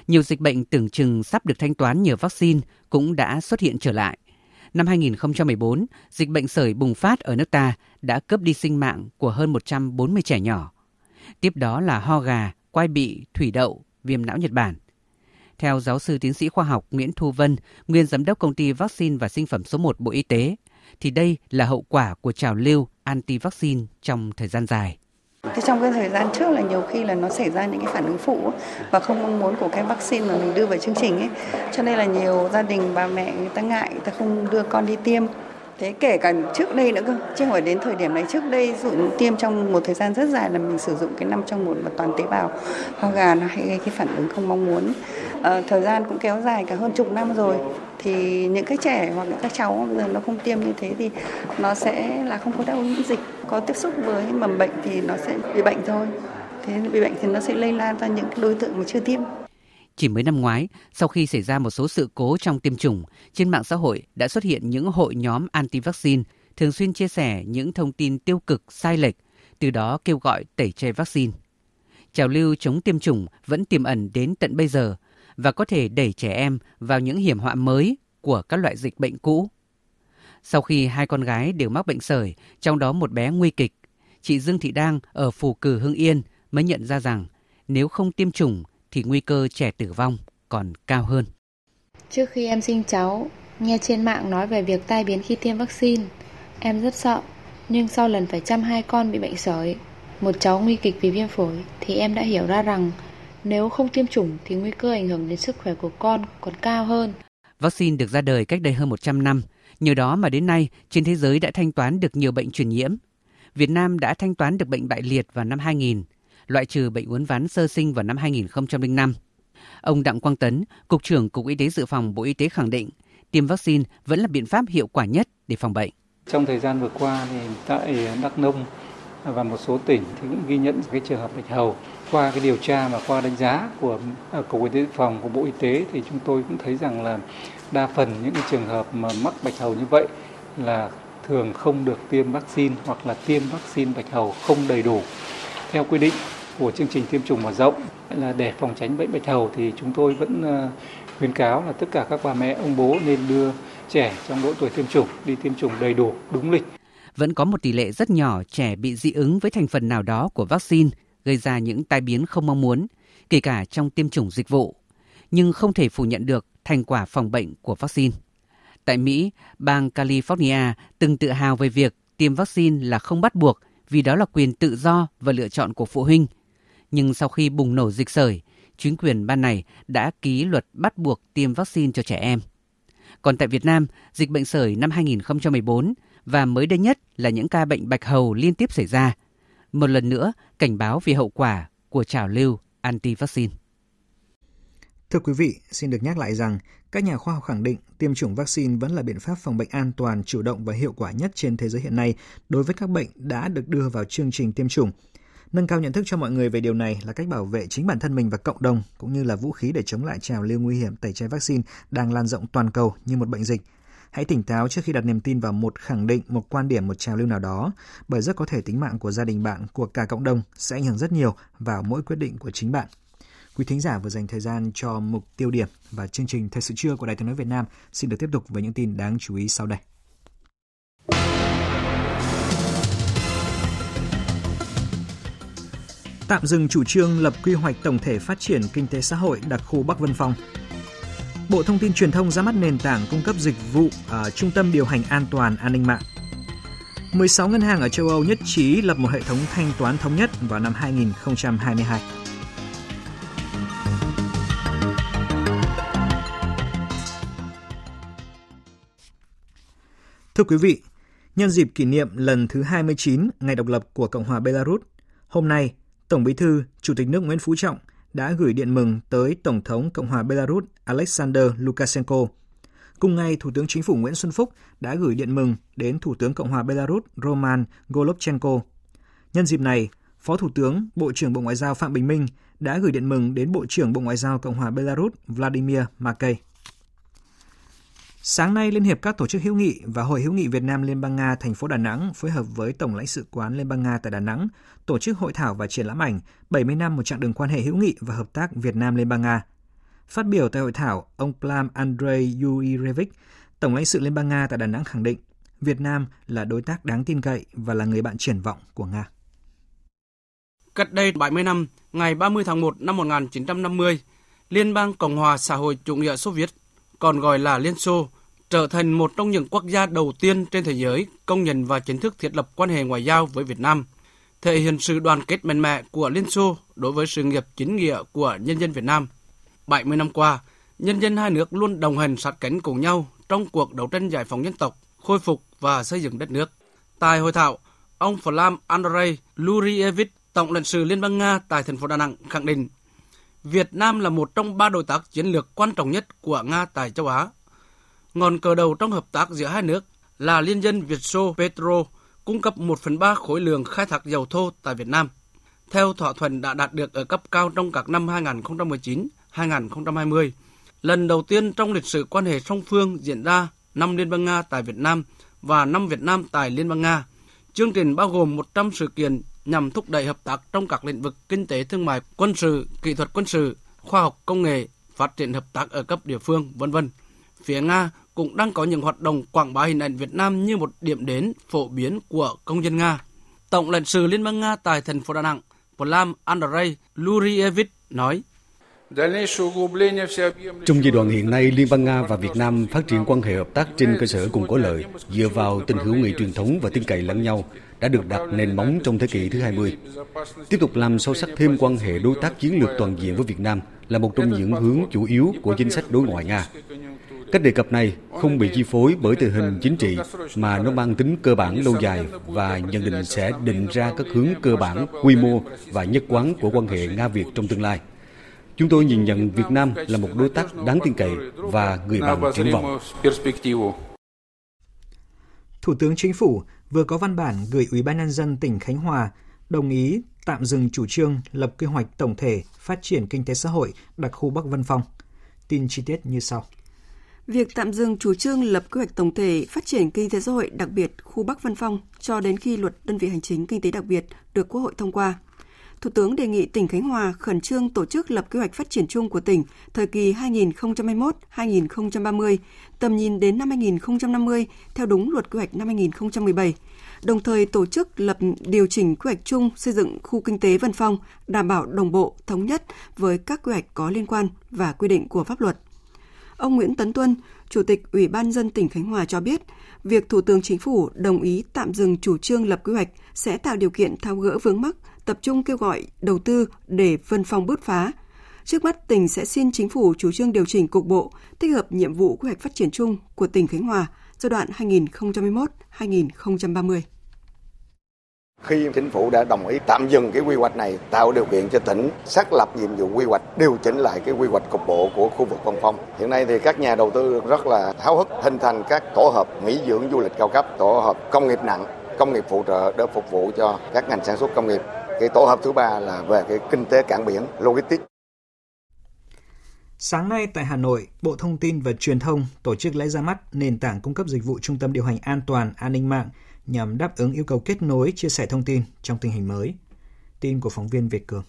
Nhiều dịch bệnh tưởng chừng sắp được thanh toán nhờ vaccine cũng đã xuất hiện trở lại. Năm 2014, dịch bệnh sởi bùng phát ở nước ta đã cướp đi sinh mạng của hơn 140 trẻ nhỏ. Tiếp đó là ho gà, quai bị, thủy đậu, viêm não Nhật Bản. Theo giáo sư tiến sĩ khoa học Nguyễn Thu Vân, nguyên giám đốc công ty vaccine và sinh phẩm số 1 Bộ Y tế, thì đây là hậu quả của trào lưu anti-vaccine trong thời gian dài. Thì trong cái thời gian trước là nhiều khi là nó xảy ra những cái phản ứng phụ và không mong muốn của cái vaccine mà mình đưa vào chương trình ấy. Cho nên là nhiều gia đình bà mẹ người ta ngại, người ta không đưa con đi tiêm. Thế kể cả trước đây nữa cơ, chứ không phải đến thời điểm này. Trước đây dụ tiêm trong một thời gian rất dài là mình sử dụng cái năm trong một mà toàn tế bào ho gà nó hay gây cái phản ứng không mong muốn. À, thời gian cũng kéo dài cả hơn chục năm rồi. Thì những cái trẻ hoặc những các cháu bây giờ nó không tiêm như thế thì nó sẽ là không có đáp ứng miễn dịch có tiếp xúc với mầm bệnh thì nó sẽ bị bệnh thôi. Thế bị bệnh thì nó sẽ lây lan ra những đối tượng mà chưa tiêm chỉ mới năm ngoái, sau khi xảy ra một số sự cố trong tiêm chủng, trên mạng xã hội đã xuất hiện những hội nhóm anti-vaccine thường xuyên chia sẻ những thông tin tiêu cực, sai lệch, từ đó kêu gọi tẩy chay vaccine. Trào lưu chống tiêm chủng vẫn tiềm ẩn đến tận bây giờ và có thể đẩy trẻ em vào những hiểm họa mới của các loại dịch bệnh cũ. Sau khi hai con gái đều mắc bệnh sởi, trong đó một bé nguy kịch, chị Dương Thị Đang ở Phù Cử Hưng Yên mới nhận ra rằng nếu không tiêm chủng thì nguy cơ trẻ tử vong còn cao hơn. Trước khi em sinh cháu, nghe trên mạng nói về việc tai biến khi tiêm vaccine, em rất sợ. Nhưng sau lần phải chăm hai con bị bệnh sởi, một cháu nguy kịch vì viêm phổi, thì em đã hiểu ra rằng nếu không tiêm chủng thì nguy cơ ảnh hưởng đến sức khỏe của con còn cao hơn. Vaccine được ra đời cách đây hơn 100 năm, nhờ đó mà đến nay trên thế giới đã thanh toán được nhiều bệnh truyền nhiễm. Việt Nam đã thanh toán được bệnh bại liệt vào năm 2000, loại trừ bệnh uốn ván sơ sinh vào năm 2005. Ông Đặng Quang Tấn, Cục trưởng Cục Y tế Dự phòng Bộ Y tế khẳng định tiêm vaccine vẫn là biện pháp hiệu quả nhất để phòng bệnh. Trong thời gian vừa qua thì tại Đắk Nông và một số tỉnh thì cũng ghi nhận cái trường hợp bạch hầu qua cái điều tra và qua đánh giá của à, cục y tế dự phòng của bộ y tế thì chúng tôi cũng thấy rằng là đa phần những cái trường hợp mà mắc bạch hầu như vậy là thường không được tiêm vaccine hoặc là tiêm vaccine bạch hầu không đầy đủ theo quy định của chương trình tiêm chủng mở rộng là để phòng tránh bệnh bạch hầu thì chúng tôi vẫn ờ, khuyến cáo là tất cả các bà mẹ ông bố nên đưa trẻ trong độ tuổi tiêm chủng đi tiêm chủng đầy đủ đúng lịch vẫn có một tỷ lệ rất nhỏ trẻ bị dị ứng với thành phần nào đó của vaccine gây ra những tai biến không mong muốn, kể cả trong tiêm chủng dịch vụ, nhưng không thể phủ nhận được thành quả phòng bệnh của vaccine. Tại Mỹ, bang California từng tự hào về việc tiêm vaccine là không bắt buộc vì đó là quyền tự do và lựa chọn của phụ huynh. Nhưng sau khi bùng nổ dịch sởi, chính quyền ban này đã ký luật bắt buộc tiêm vaccine cho trẻ em. Còn tại Việt Nam, dịch bệnh sởi năm 2014 và mới đây nhất là những ca bệnh bạch hầu liên tiếp xảy ra. Một lần nữa, cảnh báo về hậu quả của trào lưu anti-vaccine. Thưa quý vị, xin được nhắc lại rằng các nhà khoa học khẳng định tiêm chủng vaccine vẫn là biện pháp phòng bệnh an toàn, chủ động và hiệu quả nhất trên thế giới hiện nay đối với các bệnh đã được đưa vào chương trình tiêm chủng. Nâng cao nhận thức cho mọi người về điều này là cách bảo vệ chính bản thân mình và cộng đồng, cũng như là vũ khí để chống lại trào lưu nguy hiểm tẩy chay vaccine đang lan rộng toàn cầu như một bệnh dịch. Hãy tỉnh táo trước khi đặt niềm tin vào một khẳng định, một quan điểm, một trào lưu nào đó, bởi rất có thể tính mạng của gia đình bạn, của cả cộng đồng sẽ ảnh hưởng rất nhiều vào mỗi quyết định của chính bạn. Quý thính giả vừa dành thời gian cho mục tiêu điểm và chương trình Thời sự trưa của Đài tiếng nói Việt Nam xin được tiếp tục với những tin đáng chú ý sau đây. Tạm dừng chủ trương lập quy hoạch tổng thể phát triển kinh tế xã hội đặc khu Bắc Vân Phong. Bộ Thông tin Truyền thông ra mắt nền tảng cung cấp dịch vụ ở Trung tâm điều hành an toàn an ninh mạng. 16 ngân hàng ở châu Âu nhất trí lập một hệ thống thanh toán thống nhất vào năm 2022. Thưa quý vị, nhân dịp kỷ niệm lần thứ 29 ngày độc lập của Cộng hòa Belarus, hôm nay, Tổng Bí thư, Chủ tịch nước Nguyễn Phú Trọng đã gửi điện mừng tới Tổng thống Cộng hòa Belarus Alexander Lukashenko. Cùng ngày, Thủ tướng Chính phủ Nguyễn Xuân Phúc đã gửi điện mừng đến Thủ tướng Cộng hòa Belarus Roman Golubchenko. Nhân dịp này, Phó Thủ tướng, Bộ trưởng Bộ Ngoại giao Phạm Bình Minh đã gửi điện mừng đến Bộ trưởng Bộ Ngoại giao Cộng hòa Belarus Vladimir Makey. Sáng nay, Liên hiệp các tổ chức hữu nghị và Hội hữu nghị Việt Nam Liên bang Nga thành phố Đà Nẵng phối hợp với Tổng lãnh sự quán Liên bang Nga tại Đà Nẵng tổ chức hội thảo và triển lãm ảnh 70 năm một chặng đường quan hệ hữu nghị và hợp tác Việt Nam Liên bang Nga. Phát biểu tại hội thảo, ông Plam Andrei Yurevich, Tổng lãnh sự Liên bang Nga tại Đà Nẵng khẳng định Việt Nam là đối tác đáng tin cậy và là người bạn triển vọng của Nga. Cách đây 70 năm, ngày 30 tháng 1 năm 1950, Liên bang Cộng hòa xã hội chủ nghĩa Xô Viết, còn gọi là Liên Xô, trở thành một trong những quốc gia đầu tiên trên thế giới công nhận và chính thức thiết lập quan hệ ngoại giao với Việt Nam, thể hiện sự đoàn kết mạnh mẽ của Liên Xô đối với sự nghiệp chính nghĩa của nhân dân Việt Nam. 70 năm qua, nhân dân hai nước luôn đồng hành sát cánh cùng nhau trong cuộc đấu tranh giải phóng dân tộc, khôi phục và xây dựng đất nước. Tại hội thảo, ông Flam Andrei Lurievich, Tổng lãnh sự Liên bang Nga tại thành phố Đà Nẵng khẳng định Việt Nam là một trong ba đối tác chiến lược quan trọng nhất của Nga tại châu Á. Ngọn cờ đầu trong hợp tác giữa hai nước là liên dân Vietso Petro cung cấp 1 phần 3 khối lượng khai thác dầu thô tại Việt Nam. Theo thỏa thuận đã đạt được ở cấp cao trong các năm 2019-2020, lần đầu tiên trong lịch sử quan hệ song phương diễn ra năm Liên bang Nga tại Việt Nam và năm Việt Nam tại Liên bang Nga. Chương trình bao gồm 100 sự kiện nhằm thúc đẩy hợp tác trong các lĩnh vực kinh tế thương mại, quân sự, kỹ thuật quân sự, khoa học công nghệ, phát triển hợp tác ở cấp địa phương, vân vân. Phía Nga cũng đang có những hoạt động quảng bá hình ảnh Việt Nam như một điểm đến phổ biến của công dân Nga. Tổng lãnh sự Liên bang Nga tại thành phố Đà Nẵng, Vlam Andrei Lurievich nói: trong giai đoạn hiện nay, Liên bang Nga và Việt Nam phát triển quan hệ hợp tác trên cơ sở cùng có lợi, dựa vào tình hữu nghị truyền thống và tin cậy lẫn nhau, đã được đặt nền móng trong thế kỷ thứ 20. Tiếp tục làm sâu sắc thêm quan hệ đối tác chiến lược toàn diện với Việt Nam là một trong những hướng chủ yếu của chính sách đối ngoại Nga. Cách đề cập này không bị chi phối bởi tình hình chính trị mà nó mang tính cơ bản lâu dài và nhận định sẽ định ra các hướng cơ bản, quy mô và nhất quán của quan hệ Nga-Việt trong tương lai. Chúng tôi nhìn nhận Việt Nam là một đối tác đáng tin cậy và người bạn triển vọng. Thủ tướng Chính phủ vừa có văn bản gửi Ủy ban nhân dân tỉnh Khánh Hòa, đồng ý tạm dừng chủ trương lập quy hoạch tổng thể phát triển kinh tế xã hội đặc khu Bắc Vân Phong. Tin chi tiết như sau. Việc tạm dừng chủ trương lập quy hoạch tổng thể phát triển kinh tế xã hội đặc biệt khu Bắc Vân Phong cho đến khi luật đơn vị hành chính kinh tế đặc biệt được Quốc hội thông qua Thủ tướng đề nghị tỉnh Khánh Hòa khẩn trương tổ chức lập kế hoạch phát triển chung của tỉnh thời kỳ 2021-2030, tầm nhìn đến năm 2050 theo đúng luật quy hoạch năm 2017, đồng thời tổ chức lập điều chỉnh quy hoạch chung xây dựng khu kinh tế Vân Phong, đảm bảo đồng bộ, thống nhất với các quy hoạch có liên quan và quy định của pháp luật. Ông Nguyễn Tấn Tuân, Chủ tịch Ủy ban dân tỉnh Khánh Hòa cho biết, việc Thủ tướng Chính phủ đồng ý tạm dừng chủ trương lập quy hoạch sẽ tạo điều kiện tháo gỡ vướng mắc, tập trung kêu gọi đầu tư để phân Phong bứt phá. Trước mắt, tỉnh sẽ xin chính phủ chủ trương điều chỉnh cục bộ, tích hợp nhiệm vụ quy hoạch phát triển chung của tỉnh Khánh Hòa giai đoạn 2021-2030 khi chính phủ đã đồng ý tạm dừng cái quy hoạch này tạo điều kiện cho tỉnh xác lập nhiệm vụ quy hoạch điều chỉnh lại cái quy hoạch cục bộ của khu vực Vân Phong. Hiện nay thì các nhà đầu tư rất là háo hức hình thành các tổ hợp nghỉ dưỡng du lịch cao cấp, tổ hợp công nghiệp nặng, công nghiệp phụ trợ để phục vụ cho các ngành sản xuất công nghiệp. Cái tổ hợp thứ ba là về cái kinh tế cảng biển, logistics. Sáng nay tại Hà Nội, Bộ Thông tin và Truyền thông tổ chức lễ ra mắt nền tảng cung cấp dịch vụ trung tâm điều hành an toàn an ninh mạng nhằm đáp ứng yêu cầu kết nối, chia sẻ thông tin trong tình hình mới. Tin của phóng viên Việt Cường.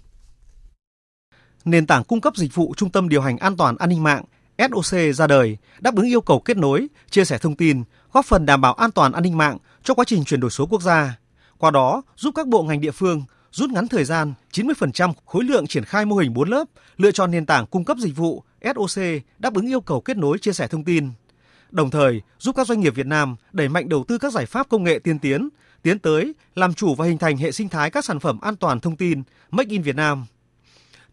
Nền tảng cung cấp dịch vụ trung tâm điều hành an toàn an ninh mạng SOC ra đời, đáp ứng yêu cầu kết nối, chia sẻ thông tin, góp phần đảm bảo an toàn an ninh mạng cho quá trình chuyển đổi số quốc gia. Qua đó, giúp các bộ ngành địa phương rút ngắn thời gian 90% khối lượng triển khai mô hình 4 lớp, lựa chọn nền tảng cung cấp dịch vụ SOC đáp ứng yêu cầu kết nối chia sẻ thông tin đồng thời giúp các doanh nghiệp Việt Nam đẩy mạnh đầu tư các giải pháp công nghệ tiên tiến, tiến tới làm chủ và hình thành hệ sinh thái các sản phẩm an toàn thông tin Make in Việt Nam.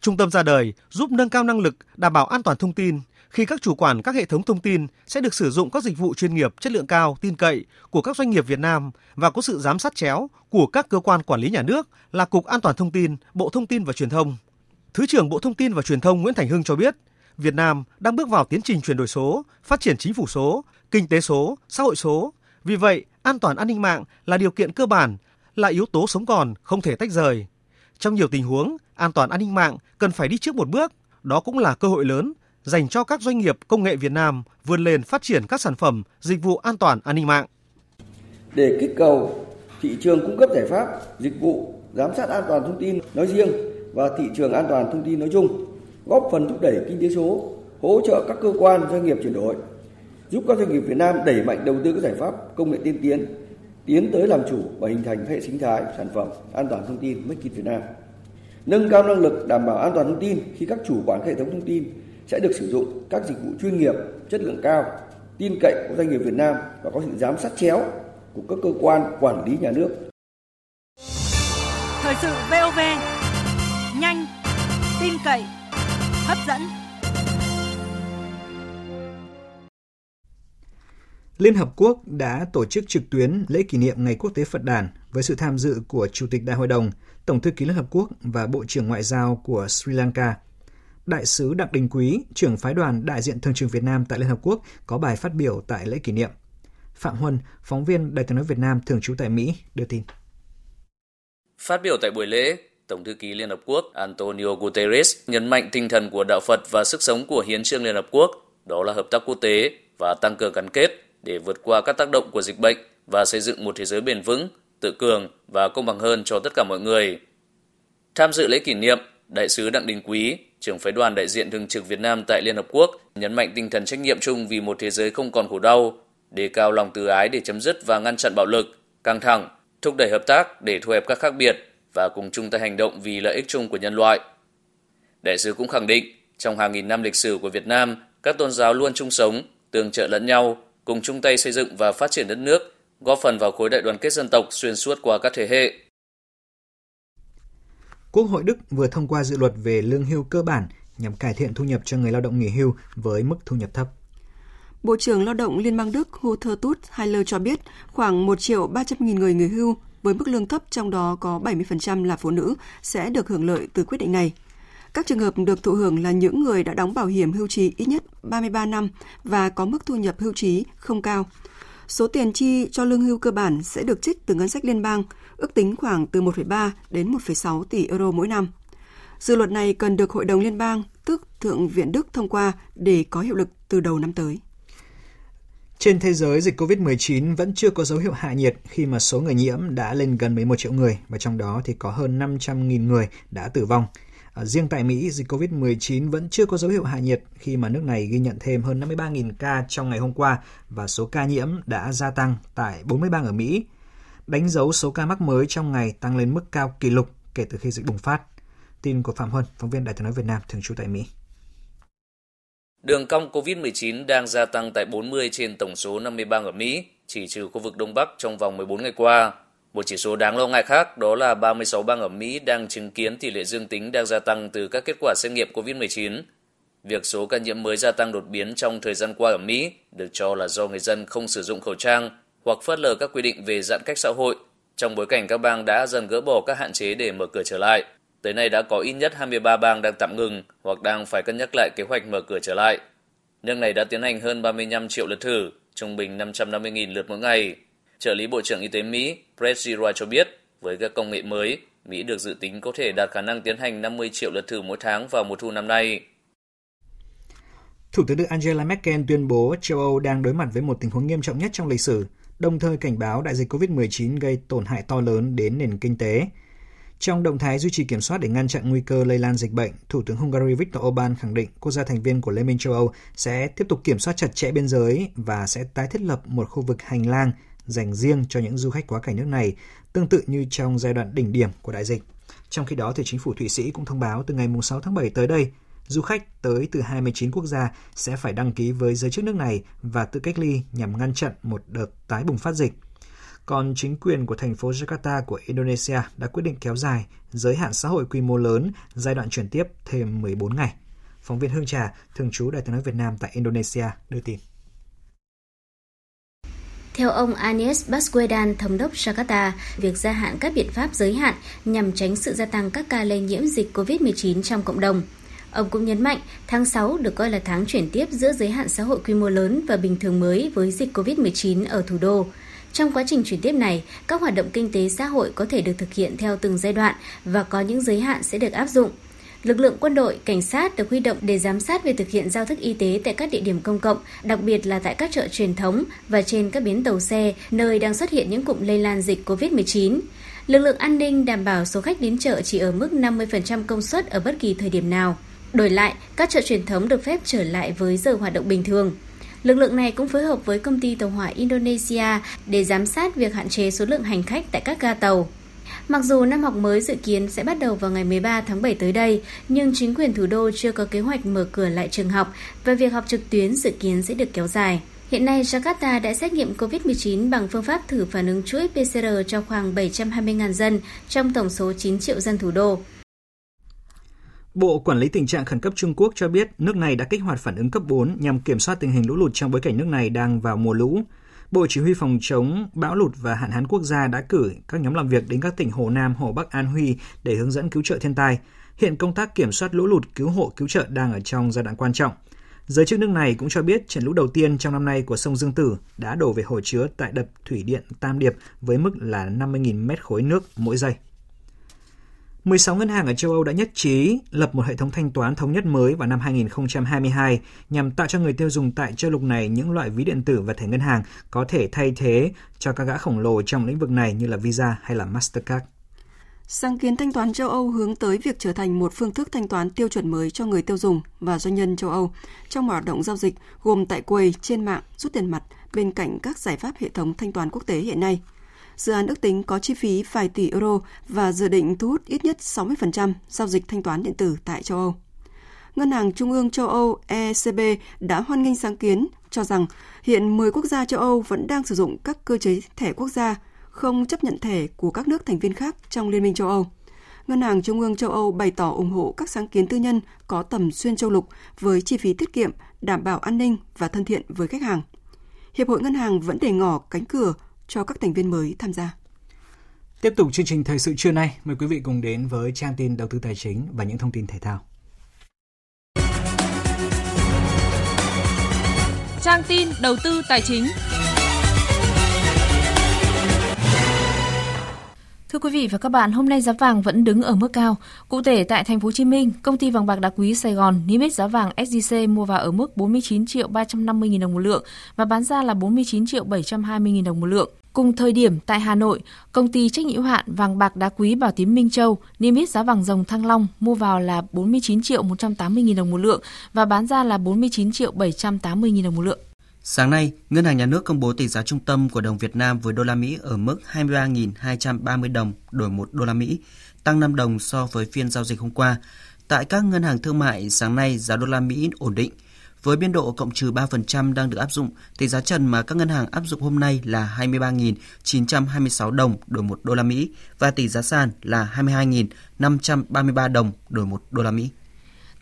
Trung tâm ra đời giúp nâng cao năng lực đảm bảo an toàn thông tin khi các chủ quản các hệ thống thông tin sẽ được sử dụng các dịch vụ chuyên nghiệp chất lượng cao, tin cậy của các doanh nghiệp Việt Nam và có sự giám sát chéo của các cơ quan quản lý nhà nước là Cục An toàn thông tin, Bộ Thông tin và Truyền thông. Thứ trưởng Bộ Thông tin và Truyền thông Nguyễn Thành Hưng cho biết, Việt Nam đang bước vào tiến trình chuyển đổi số, phát triển chính phủ số, kinh tế số, xã hội số. Vì vậy, an toàn an ninh mạng là điều kiện cơ bản, là yếu tố sống còn, không thể tách rời. Trong nhiều tình huống, an toàn an ninh mạng cần phải đi trước một bước, đó cũng là cơ hội lớn dành cho các doanh nghiệp công nghệ Việt Nam vươn lên phát triển các sản phẩm, dịch vụ an toàn an ninh mạng. Để kích cầu thị trường cung cấp giải pháp, dịch vụ giám sát an toàn thông tin nói riêng và thị trường an toàn thông tin nói chung, góp phần thúc đẩy kinh tế số, hỗ trợ các cơ quan doanh nghiệp chuyển đổi, giúp các doanh nghiệp Việt Nam đẩy mạnh đầu tư các giải pháp công nghệ tiên tiến, tiến tới làm chủ và hình thành hệ sinh thái sản phẩm an toàn thông tin Make in Việt Nam. Nâng cao năng lực đảm bảo an toàn thông tin khi các chủ quản hệ thống thông tin sẽ được sử dụng các dịch vụ chuyên nghiệp, chất lượng cao, tin cậy của doanh nghiệp Việt Nam và có sự giám sát chéo của các cơ quan quản lý nhà nước. Thời sự VOV, nhanh, tin cậy, hấp dẫn. Liên Hợp Quốc đã tổ chức trực tuyến lễ kỷ niệm Ngày Quốc tế Phật đàn với sự tham dự của Chủ tịch Đại hội đồng, Tổng thư ký Liên Hợp Quốc và Bộ trưởng Ngoại giao của Sri Lanka. Đại sứ Đặng Đình Quý, trưởng phái đoàn đại diện thường trực Việt Nam tại Liên Hợp Quốc có bài phát biểu tại lễ kỷ niệm. Phạm Huân, phóng viên Đài tiếng nói Việt Nam thường trú tại Mỹ, đưa tin. Phát biểu tại buổi lễ, Tổng thư ký Liên Hợp Quốc Antonio Guterres nhấn mạnh tinh thần của đạo Phật và sức sống của Hiến trương Liên Hợp Quốc, đó là hợp tác quốc tế và tăng cường gắn kết để vượt qua các tác động của dịch bệnh và xây dựng một thế giới bền vững, tự cường và công bằng hơn cho tất cả mọi người. Tham dự lễ kỷ niệm, Đại sứ Đặng Đình Quý, trưởng phái đoàn đại diện thường trực Việt Nam tại Liên Hợp Quốc, nhấn mạnh tinh thần trách nhiệm chung vì một thế giới không còn khổ đau, đề cao lòng từ ái để chấm dứt và ngăn chặn bạo lực, căng thẳng, thúc đẩy hợp tác để thu hẹp các khác biệt và cùng chung tay hành động vì lợi ích chung của nhân loại. Đại sứ cũng khẳng định, trong hàng nghìn năm lịch sử của Việt Nam, các tôn giáo luôn chung sống, tương trợ lẫn nhau, cùng chung tay xây dựng và phát triển đất nước, góp phần vào khối đại đoàn kết dân tộc xuyên suốt qua các thế hệ. Quốc hội Đức vừa thông qua dự luật về lương hưu cơ bản nhằm cải thiện thu nhập cho người lao động nghỉ hưu với mức thu nhập thấp. Bộ trưởng Lao động Liên bang Đức Hutter Tut Heiler cho biết khoảng 1 triệu 300 nghìn người nghỉ hưu với mức lương thấp trong đó có 70% là phụ nữ sẽ được hưởng lợi từ quyết định này. Các trường hợp được thụ hưởng là những người đã đóng bảo hiểm hưu trí ít nhất 33 năm và có mức thu nhập hưu trí không cao. Số tiền chi cho lương hưu cơ bản sẽ được trích từ ngân sách liên bang, ước tính khoảng từ 1,3 đến 1,6 tỷ euro mỗi năm. Dự luật này cần được Hội đồng Liên bang, tức Thượng viện Đức thông qua để có hiệu lực từ đầu năm tới. Trên thế giới, dịch COVID-19 vẫn chưa có dấu hiệu hạ nhiệt khi mà số người nhiễm đã lên gần 11 triệu người và trong đó thì có hơn 500.000 người đã tử vong. À, riêng tại Mỹ, dịch COVID-19 vẫn chưa có dấu hiệu hạ nhiệt khi mà nước này ghi nhận thêm hơn 53.000 ca trong ngày hôm qua và số ca nhiễm đã gia tăng tại 40 bang ở Mỹ, đánh dấu số ca mắc mới trong ngày tăng lên mức cao kỷ lục kể từ khi dịch bùng phát. Tin của Phạm Huân, phóng viên Đài tiếng nói Việt Nam thường trú tại Mỹ. Đường cong COVID-19 đang gia tăng tại 40 trên tổng số 50 bang ở Mỹ, chỉ trừ khu vực Đông Bắc trong vòng 14 ngày qua. Một chỉ số đáng lo ngại khác đó là 36 bang ở Mỹ đang chứng kiến tỷ lệ dương tính đang gia tăng từ các kết quả xét nghiệm COVID-19. Việc số ca nhiễm mới gia tăng đột biến trong thời gian qua ở Mỹ được cho là do người dân không sử dụng khẩu trang hoặc phớt lờ các quy định về giãn cách xã hội trong bối cảnh các bang đã dần gỡ bỏ các hạn chế để mở cửa trở lại. Tới nay đã có ít nhất 23 bang đang tạm ngừng hoặc đang phải cân nhắc lại kế hoạch mở cửa trở lại. Nước này đã tiến hành hơn 35 triệu lượt thử, trung bình 550.000 lượt mỗi ngày. Trợ lý Bộ trưởng Y tế Mỹ Brett Giroir cho biết, với các công nghệ mới, Mỹ được dự tính có thể đạt khả năng tiến hành 50 triệu lượt thử mỗi tháng vào mùa thu năm nay. Thủ tướng Đức Angela Merkel tuyên bố châu Âu đang đối mặt với một tình huống nghiêm trọng nhất trong lịch sử, đồng thời cảnh báo đại dịch COVID-19 gây tổn hại to lớn đến nền kinh tế. Trong động thái duy trì kiểm soát để ngăn chặn nguy cơ lây lan dịch bệnh, Thủ tướng Hungary Viktor Orbán khẳng định quốc gia thành viên của Liên minh châu Âu sẽ tiếp tục kiểm soát chặt chẽ biên giới và sẽ tái thiết lập một khu vực hành lang dành riêng cho những du khách quá cảnh nước này, tương tự như trong giai đoạn đỉnh điểm của đại dịch. Trong khi đó, thì chính phủ Thụy Sĩ cũng thông báo từ ngày 6 tháng 7 tới đây, du khách tới từ 29 quốc gia sẽ phải đăng ký với giới chức nước này và tự cách ly nhằm ngăn chặn một đợt tái bùng phát dịch. Còn chính quyền của thành phố Jakarta của Indonesia đã quyết định kéo dài giới hạn xã hội quy mô lớn giai đoạn chuyển tiếp thêm 14 ngày. Phóng viên Hương Trà, thường trú Đại tiếng nói Việt Nam tại Indonesia, đưa tin. Theo ông Anies Baswedan, thống đốc Jakarta, việc gia hạn các biện pháp giới hạn nhằm tránh sự gia tăng các ca lây nhiễm dịch COVID-19 trong cộng đồng. Ông cũng nhấn mạnh tháng 6 được coi là tháng chuyển tiếp giữa giới hạn xã hội quy mô lớn và bình thường mới với dịch COVID-19 ở thủ đô. Trong quá trình chuyển tiếp này, các hoạt động kinh tế xã hội có thể được thực hiện theo từng giai đoạn và có những giới hạn sẽ được áp dụng. Lực lượng quân đội, cảnh sát được huy động để giám sát việc thực hiện giao thức y tế tại các địa điểm công cộng, đặc biệt là tại các chợ truyền thống và trên các bến tàu xe, nơi đang xuất hiện những cụm lây lan dịch COVID-19. Lực lượng an ninh đảm bảo số khách đến chợ chỉ ở mức 50% công suất ở bất kỳ thời điểm nào. Đổi lại, các chợ truyền thống được phép trở lại với giờ hoạt động bình thường. Lực lượng này cũng phối hợp với công ty tàu hỏa Indonesia để giám sát việc hạn chế số lượng hành khách tại các ga tàu. Mặc dù năm học mới dự kiến sẽ bắt đầu vào ngày 13 tháng 7 tới đây, nhưng chính quyền thủ đô chưa có kế hoạch mở cửa lại trường học và việc học trực tuyến dự kiến sẽ được kéo dài. Hiện nay, Jakarta đã xét nghiệm COVID-19 bằng phương pháp thử phản ứng chuỗi PCR cho khoảng 720.000 dân trong tổng số 9 triệu dân thủ đô. Bộ Quản lý tình trạng khẩn cấp Trung Quốc cho biết nước này đã kích hoạt phản ứng cấp 4 nhằm kiểm soát tình hình lũ lụt trong bối cảnh nước này đang vào mùa lũ. Bộ Chỉ huy phòng chống bão lụt và hạn hán quốc gia đã cử các nhóm làm việc đến các tỉnh Hồ Nam, Hồ Bắc, An Huy để hướng dẫn cứu trợ thiên tai. Hiện công tác kiểm soát lũ lụt, cứu hộ, cứu trợ đang ở trong giai đoạn quan trọng. Giới chức nước này cũng cho biết trận lũ đầu tiên trong năm nay của sông Dương Tử đã đổ về hồ chứa tại đập thủy điện Tam Điệp với mức là 50.000 mét khối nước mỗi giây. 16 ngân hàng ở châu Âu đã nhất trí lập một hệ thống thanh toán thống nhất mới vào năm 2022 nhằm tạo cho người tiêu dùng tại châu lục này những loại ví điện tử và thẻ ngân hàng có thể thay thế cho các gã khổng lồ trong lĩnh vực này như là Visa hay là Mastercard. Sáng kiến thanh toán châu Âu hướng tới việc trở thành một phương thức thanh toán tiêu chuẩn mới cho người tiêu dùng và doanh nhân châu Âu trong hoạt động giao dịch gồm tại quầy, trên mạng, rút tiền mặt bên cạnh các giải pháp hệ thống thanh toán quốc tế hiện nay. Dự án ước tính có chi phí vài tỷ euro và dự định thu hút ít nhất 60% giao dịch thanh toán điện tử tại châu Âu. Ngân hàng Trung ương châu Âu ECB đã hoan nghênh sáng kiến, cho rằng hiện 10 quốc gia châu Âu vẫn đang sử dụng các cơ chế thẻ quốc gia, không chấp nhận thẻ của các nước thành viên khác trong Liên minh châu Âu. Ngân hàng Trung ương châu Âu bày tỏ ủng hộ các sáng kiến tư nhân có tầm xuyên châu lục với chi phí tiết kiệm, đảm bảo an ninh và thân thiện với khách hàng. Hiệp hội Ngân hàng vẫn để ngỏ cánh cửa cho các thành viên mới tham gia. Tiếp tục chương trình thời sự trưa nay, mời quý vị cùng đến với trang tin đầu tư tài chính và những thông tin thể thao. Trang tin đầu tư tài chính. Thưa quý vị và các bạn, hôm nay giá vàng vẫn đứng ở mức cao. Cụ thể tại thành phố Hồ Chí Minh, công ty vàng bạc đá quý Sài Gòn niêm yết giá vàng SJC mua vào ở mức 49 triệu 350 000 đồng một lượng và bán ra là 49 triệu 720 000 đồng một lượng. Cùng thời điểm tại Hà Nội, công ty trách nhiệm hạn vàng bạc đá quý Bảo Tín Minh Châu niêm yết giá vàng rồng Thăng Long mua vào là 49 triệu 180 000 đồng một lượng và bán ra là 49 triệu 780 000 đồng một lượng. Sáng nay, Ngân hàng Nhà nước công bố tỷ giá trung tâm của đồng Việt Nam với đô la Mỹ ở mức 23.230 đồng đổi 1 đô la Mỹ, tăng 5 đồng so với phiên giao dịch hôm qua. Tại các ngân hàng thương mại, sáng nay giá đô la Mỹ ổn định. Với biên độ cộng trừ 3% đang được áp dụng, tỷ giá trần mà các ngân hàng áp dụng hôm nay là 23.926 đồng đổi 1 đô la Mỹ và tỷ giá sàn là 22.533 đồng đổi 1 đô la Mỹ.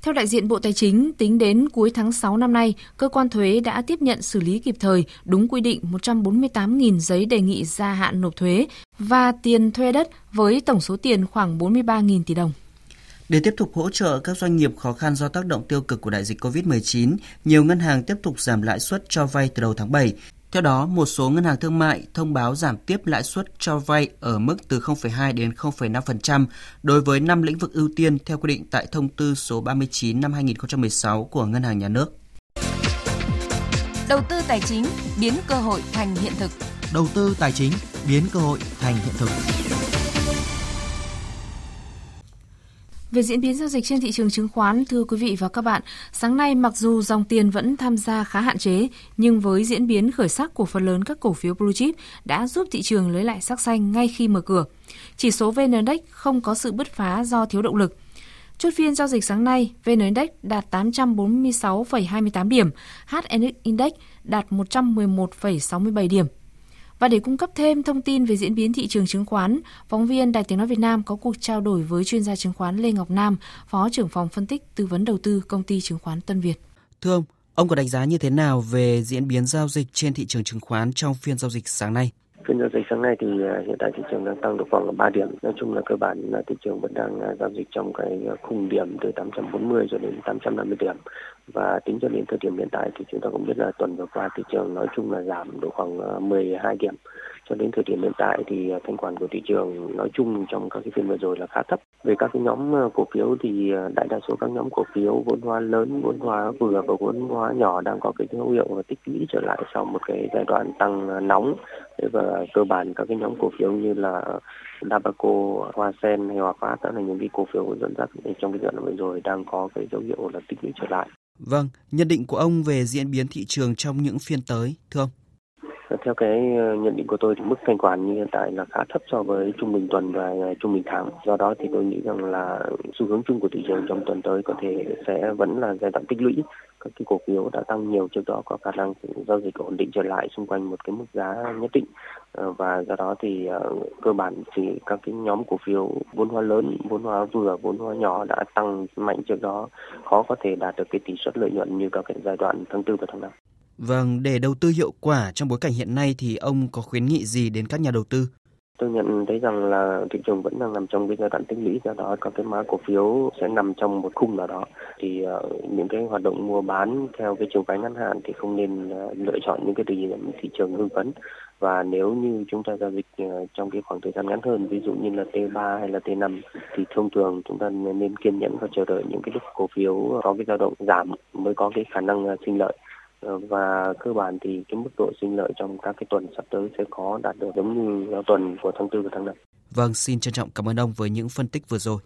Theo đại diện Bộ Tài chính, tính đến cuối tháng 6 năm nay, cơ quan thuế đã tiếp nhận xử lý kịp thời đúng quy định 148.000 giấy đề nghị gia hạn nộp thuế và tiền thuê đất với tổng số tiền khoảng 43.000 tỷ đồng. Để tiếp tục hỗ trợ các doanh nghiệp khó khăn do tác động tiêu cực của đại dịch COVID-19, nhiều ngân hàng tiếp tục giảm lãi suất cho vay từ đầu tháng 7. Theo đó, một số ngân hàng thương mại thông báo giảm tiếp lãi suất cho vay ở mức từ 0,2 đến 0,5% đối với 5 lĩnh vực ưu tiên theo quy định tại thông tư số 39 năm 2016 của Ngân hàng Nhà nước. Đầu tư tài chính biến cơ hội thành hiện thực. Đầu tư tài chính biến cơ hội thành hiện thực. Về diễn biến giao dịch trên thị trường chứng khoán, thưa quý vị và các bạn, sáng nay mặc dù dòng tiền vẫn tham gia khá hạn chế, nhưng với diễn biến khởi sắc của phần lớn các cổ phiếu blue chip đã giúp thị trường lấy lại sắc xanh ngay khi mở cửa. Chỉ số VN Index không có sự bứt phá do thiếu động lực. Chốt phiên giao dịch sáng nay, VN Index đạt 846,28 điểm, HN Index đạt 111,67 điểm. Và để cung cấp thêm thông tin về diễn biến thị trường chứng khoán, phóng viên Đài Tiếng Nói Việt Nam có cuộc trao đổi với chuyên gia chứng khoán Lê Ngọc Nam, Phó trưởng phòng phân tích tư vấn đầu tư công ty chứng khoán Tân Việt. Thưa ông, ông có đánh giá như thế nào về diễn biến giao dịch trên thị trường chứng khoán trong phiên giao dịch sáng nay? Phiên giao dịch sáng nay thì à, hiện tại thị trường đang tăng được khoảng 3 điểm. Nói chung là cơ bản là thị trường vẫn đang à, giao dịch trong cái à, khung điểm từ 840 cho đến 850 điểm. Và tính cho đến thời điểm hiện tại thì chúng ta cũng biết là tuần vừa qua thị trường nói chung là giảm độ khoảng 12 điểm cho đến thời điểm hiện tại thì à, thanh khoản của thị trường nói chung trong các cái phiên vừa rồi là khá thấp. Về các cái nhóm à, cổ phiếu thì à, đại đa số các nhóm cổ phiếu vốn hóa lớn, vốn hóa vừa và vốn hóa nhỏ đang có cái dấu hiệu và tích lũy trở lại sau một cái giai đoạn tăng nóng và cơ bản các cái nhóm cổ phiếu như là Dabaco, Hoa Sen hay Hòa Phát đó là những cái cổ phiếu dẫn dắt trong cái giai đoạn vừa rồi đang có cái dấu hiệu là tích lũy trở lại. Vâng, nhận định của ông về diễn biến thị trường trong những phiên tới, thưa ông? Ờ, theo cái ờ, nhận định của tôi thì mức thanh khoản như hiện tại là khá thấp so với trung bình tuần và ờ, trung bình tháng. Do đó thì tôi nghĩ rằng là xu hướng chung của thị trường trong tuần tới có thể sẽ vẫn là giai đoạn tích lũy. Các cái cổ phiếu đã tăng nhiều trước đó có khả năng giao dịch ổn định trở lại xung quanh một cái mức giá nhất định. Và do đó thì cơ bản thì các cái nhóm cổ phiếu vốn hóa lớn, vốn hóa vừa, vốn hóa nhỏ đã tăng mạnh trước đó khó có thể đạt được cái tỷ suất lợi nhuận như các cái giai đoạn tháng tư và tháng năm. Vâng, để đầu tư hiệu quả trong bối cảnh hiện nay thì ông có khuyến nghị gì đến các nhà đầu tư? Tôi nhận thấy rằng là thị trường vẫn đang nằm trong cái giai đoạn tích lũy, do đó các cái mã cổ phiếu sẽ nằm trong một khung nào đó. Thì uh, những cái hoạt động mua bán theo cái chiều phái ngắn hạn thì không nên uh, lựa chọn những cái thời điểm thị trường hưng phấn. Và nếu như chúng ta giao dịch ờ, trong cái khoảng thời gian ngắn hơn, ví dụ như là T3 hay là T5 thì thông thường chúng ta nên kiên nhẫn và chờ đợi những cái lúc cổ phiếu có cái dao động giảm mới có cái khả năng sinh lợi. Và cơ bản thì cái mức độ sinh lợi trong các cái tuần sắp tới sẽ có đạt được giống như tuần của tháng tư và tháng năm. Vâng, xin trân trọng cảm ơn ông với những phân tích vừa rồi.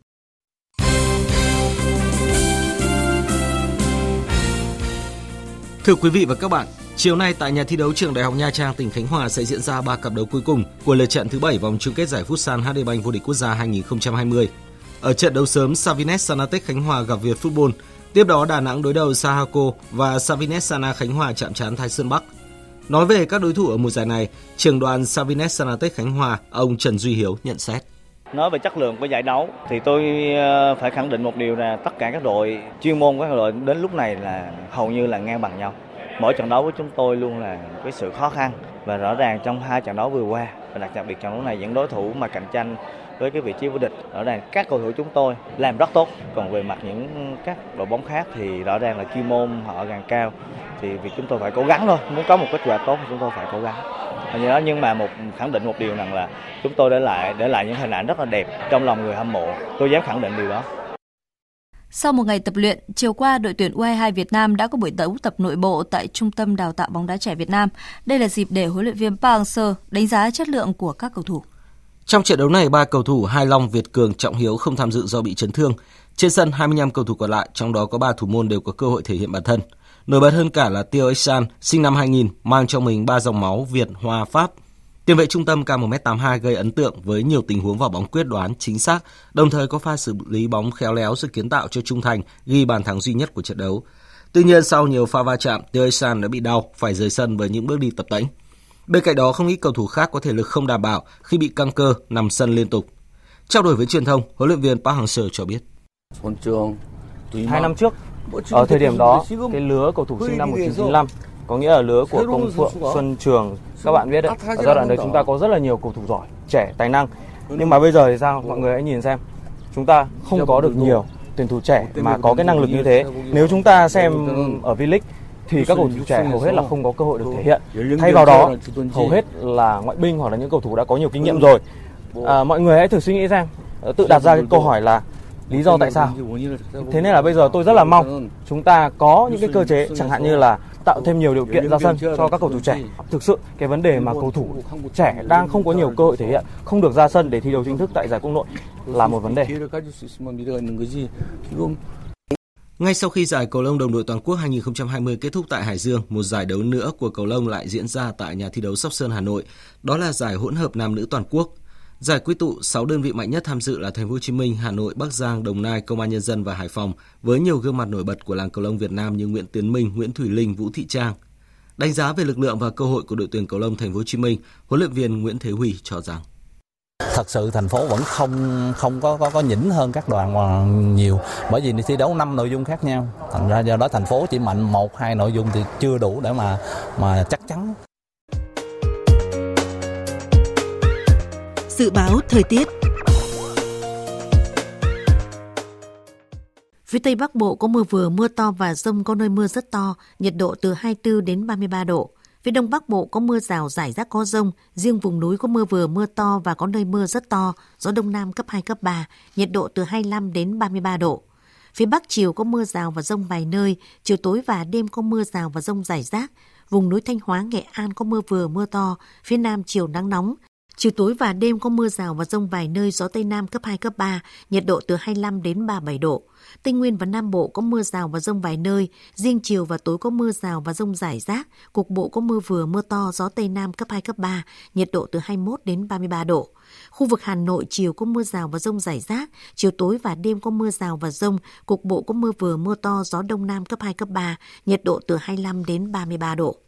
Thưa quý vị và các bạn, chiều nay tại nhà thi đấu trường Đại học Nha Trang tỉnh Khánh Hòa sẽ diễn ra ba cặp đấu cuối cùng của lượt trận thứ 7 vòng chung kết giải Futsal HD Bank vô địch quốc gia 2020. Ở trận đấu sớm, Savinet Sanatech Khánh Hòa gặp Việt Football Tiếp đó Đà Nẵng đối đầu Sahako và Savines Sana Khánh Hòa chạm trán Thái Sơn Bắc. Nói về các đối thủ ở mùa giải này, trưởng đoàn Savines Sanatech Khánh Hòa, ông Trần Duy Hiếu nhận xét. Nói về chất lượng của giải đấu thì tôi ờ, phải khẳng định một điều là tất cả các đội chuyên môn các đội đến lúc này là hầu như là ngang bằng nhau. Mỗi trận đấu của chúng tôi luôn là cái sự khó khăn và rõ ràng trong hai trận đấu vừa qua và đặc biệt trận đấu này những đối thủ mà cạnh tranh với cái vị trí vô địch. Rõ ràng các cầu thủ chúng tôi làm rất tốt. Còn về mặt những các đội bóng khác thì rõ ràng là chuyên môn họ càng cao. Thì việc chúng tôi phải cố gắng thôi. Muốn có một kết quả tốt thì chúng tôi phải cố gắng. Như đó nhưng mà một khẳng định một điều rằng là chúng tôi để lại để lại những hình ảnh rất là đẹp trong lòng người hâm mộ. Tôi dám khẳng định điều đó. Sau một ngày tập luyện, chiều qua đội tuyển U22 Việt Nam đã có buổi đấu tập nội bộ tại Trung tâm Đào tạo bóng đá trẻ Việt Nam. Đây là dịp để huấn luyện viên Park Hang-seo đánh giá chất lượng của các cầu thủ. Trong trận đấu này, ba cầu thủ Hai Long, Việt Cường, Trọng Hiếu không tham dự do bị chấn thương. Trên sân, 25 cầu thủ còn lại, trong đó có ba thủ môn đều có cơ hội thể hiện bản thân. Nổi bật hơn cả là Tio Exan, sinh năm 2000, mang trong mình ba dòng máu Việt, Hoa, Pháp. Tiền vệ trung tâm cao 1m82 gây ấn tượng với nhiều tình huống vào bóng quyết đoán, chính xác, đồng thời có pha xử lý bóng khéo léo sự kiến tạo cho Trung Thành ghi bàn thắng duy nhất của trận đấu. Tuy nhiên sau nhiều pha va chạm, Tio Exan đã bị đau, phải rời sân với những bước đi tập tễnh. Bên cạnh đó, không ít cầu thủ khác có thể lực không đảm bảo khi bị căng cơ nằm sân liên tục. Trao đổi với truyền thông, huấn luyện viên Park Hang-seo cho biết. Hai năm trước, ở thời điểm đó, cái lứa cầu thủ sinh năm 1995, có nghĩa là lứa của Công Phượng, Xuân Trường, các bạn biết đấy, ở giai đoạn đấy chúng ta có rất là nhiều cầu thủ giỏi, trẻ, tài năng. Nhưng mà bây giờ thì sao? Mọi người hãy nhìn xem, chúng ta không có được nhiều tuyển thủ trẻ mà có cái năng lực như thế. Nếu chúng ta xem ở V-League thì các cầu thủ trẻ hầu hết là không có cơ hội được thể hiện. Thay vào đó, hầu hết là ngoại binh hoặc là những cầu thủ đã có nhiều kinh nghiệm rồi. À, mọi người hãy thử suy nghĩ xem, ờ, tự đặt ra cái câu hỏi là lý do tại sao. Thế nên là bây giờ tôi rất là mong chúng ta có những cái cơ chế chẳng hạn như là tạo thêm nhiều điều kiện ra sân cho các cầu thủ trẻ. Thực sự cái vấn đề mà cầu thủ trẻ đang không có nhiều cơ hội thể hiện, không được ra sân để thi đấu chính thức tại giải quốc nội là một vấn đề. Ngay sau khi giải cầu lông đồng đội toàn quốc 2020 kết thúc tại Hải Dương, một giải đấu nữa của cầu lông lại diễn ra tại nhà thi đấu Sóc Sơn Hà Nội, đó là giải hỗn hợp nam nữ toàn quốc. Giải quy tụ 6 đơn vị mạnh nhất tham dự là Thành phố Hồ Chí Minh, Hà Nội, Bắc Giang, Đồng Nai, Công an nhân dân và Hải Phòng với nhiều gương mặt nổi bật của làng cầu lông Việt Nam như Nguyễn Tiến Minh, Nguyễn Thủy Linh, Vũ Thị Trang. Đánh giá về lực lượng và cơ hội của đội tuyển cầu lông Thành phố Hồ Chí Minh, huấn luyện viên Nguyễn Thế Huy cho rằng thật sự thành phố vẫn không không có có có nhỉnh hơn các đoàn mà nhiều. Bởi vì thi đấu năm nội dung khác nhau. Thành ra do đó thành phố chỉ mạnh một hai nội dung thì chưa đủ để mà mà chắc chắn. Dự báo thời tiết. Phía Tây Bắc Bộ có mưa vừa, mưa to và rông có nơi mưa rất to, nhiệt độ từ 24 đến 33 độ. Phía Đông Bắc Bộ có mưa rào rải rác có rông, riêng vùng núi có mưa vừa mưa to và có nơi mưa rất to, gió Đông Nam cấp 2, cấp 3, nhiệt độ từ 25 đến 33 độ. Phía Bắc chiều có mưa rào và rông vài nơi, chiều tối và đêm có mưa rào và rông rải rác. Vùng núi Thanh Hóa, Nghệ An có mưa vừa mưa to, phía Nam chiều nắng nóng. Chiều tối và đêm có mưa rào và rông vài nơi, gió Tây Nam cấp 2, cấp 3, nhiệt độ từ 25 đến 37 độ. Tây Nguyên và Nam Bộ có mưa rào và rông vài nơi, riêng chiều và tối có mưa rào và rông rải rác, cục bộ có mưa vừa mưa to, gió Tây Nam cấp 2, cấp 3, nhiệt độ từ 21 đến 33 độ. Khu vực Hà Nội chiều có mưa rào và rông rải rác, chiều tối và đêm có mưa rào và rông, cục bộ có mưa vừa mưa to, gió Đông Nam cấp 2, cấp 3, nhiệt độ từ 25 đến 33 độ.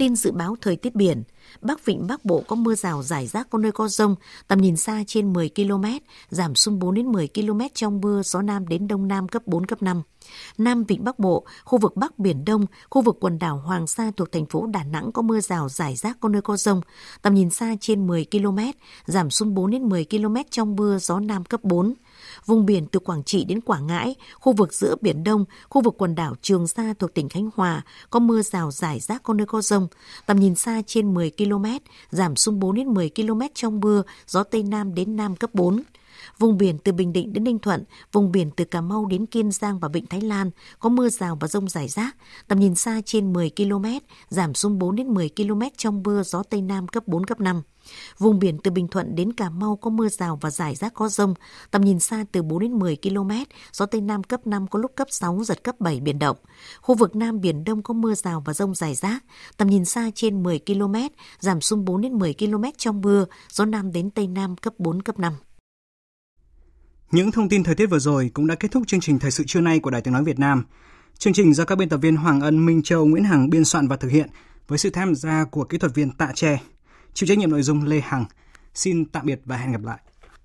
Tin dự báo thời tiết biển, Bắc Vịnh Bắc Bộ có mưa rào rải rác có nơi có rông, tầm nhìn xa trên 10 km, giảm xuống 4 đến 10 km trong mưa, gió Nam đến Đông Nam cấp 4, cấp 5. Nam Vịnh Bắc Bộ, khu vực Bắc Biển Đông, khu vực quần đảo Hoàng Sa thuộc thành phố Đà Nẵng có mưa rào rải rác có nơi có rông, tầm nhìn xa trên 10 km, giảm xuống 4 đến 10 km trong mưa, gió Nam cấp 4 vùng biển từ Quảng Trị đến Quảng Ngãi, khu vực giữa Biển Đông, khu vực quần đảo Trường Sa thuộc tỉnh Khánh Hòa có mưa rào rải rác có nơi có rông, tầm nhìn xa trên 10 km, giảm xuống 4 đến 10 km trong mưa, gió Tây Nam đến Nam cấp 4. Vùng biển từ Bình Định đến Ninh Thuận, vùng biển từ Cà Mau đến Kiên Giang và Vịnh Thái Lan có mưa rào và rông rải rác, tầm nhìn xa trên 10 km, giảm xuống 4 đến 10 km trong mưa, gió Tây Nam cấp 4, cấp 5. Vùng biển từ Bình Thuận đến Cà Mau có mưa rào và rải rác có rông, tầm nhìn xa từ 4 đến 10 km, gió Tây Nam cấp 5 có lúc cấp 6, giật cấp 7 biển động. Khu vực Nam Biển Đông có mưa rào và rông rải rác, tầm nhìn xa trên 10 km, giảm xuống 4 đến 10 km trong mưa, gió Nam đến Tây Nam cấp 4, cấp 5. Những thông tin thời tiết vừa rồi cũng đã kết thúc chương trình thời sự trưa nay của Đài Tiếng nói Việt Nam. Chương trình do các biên tập viên Hoàng Ân, Minh Châu, Nguyễn Hằng biên soạn và thực hiện với sự tham gia của kỹ thuật viên Tạ Tre. Chịu trách nhiệm nội dung Lê Hằng. Xin tạm biệt và hẹn gặp lại.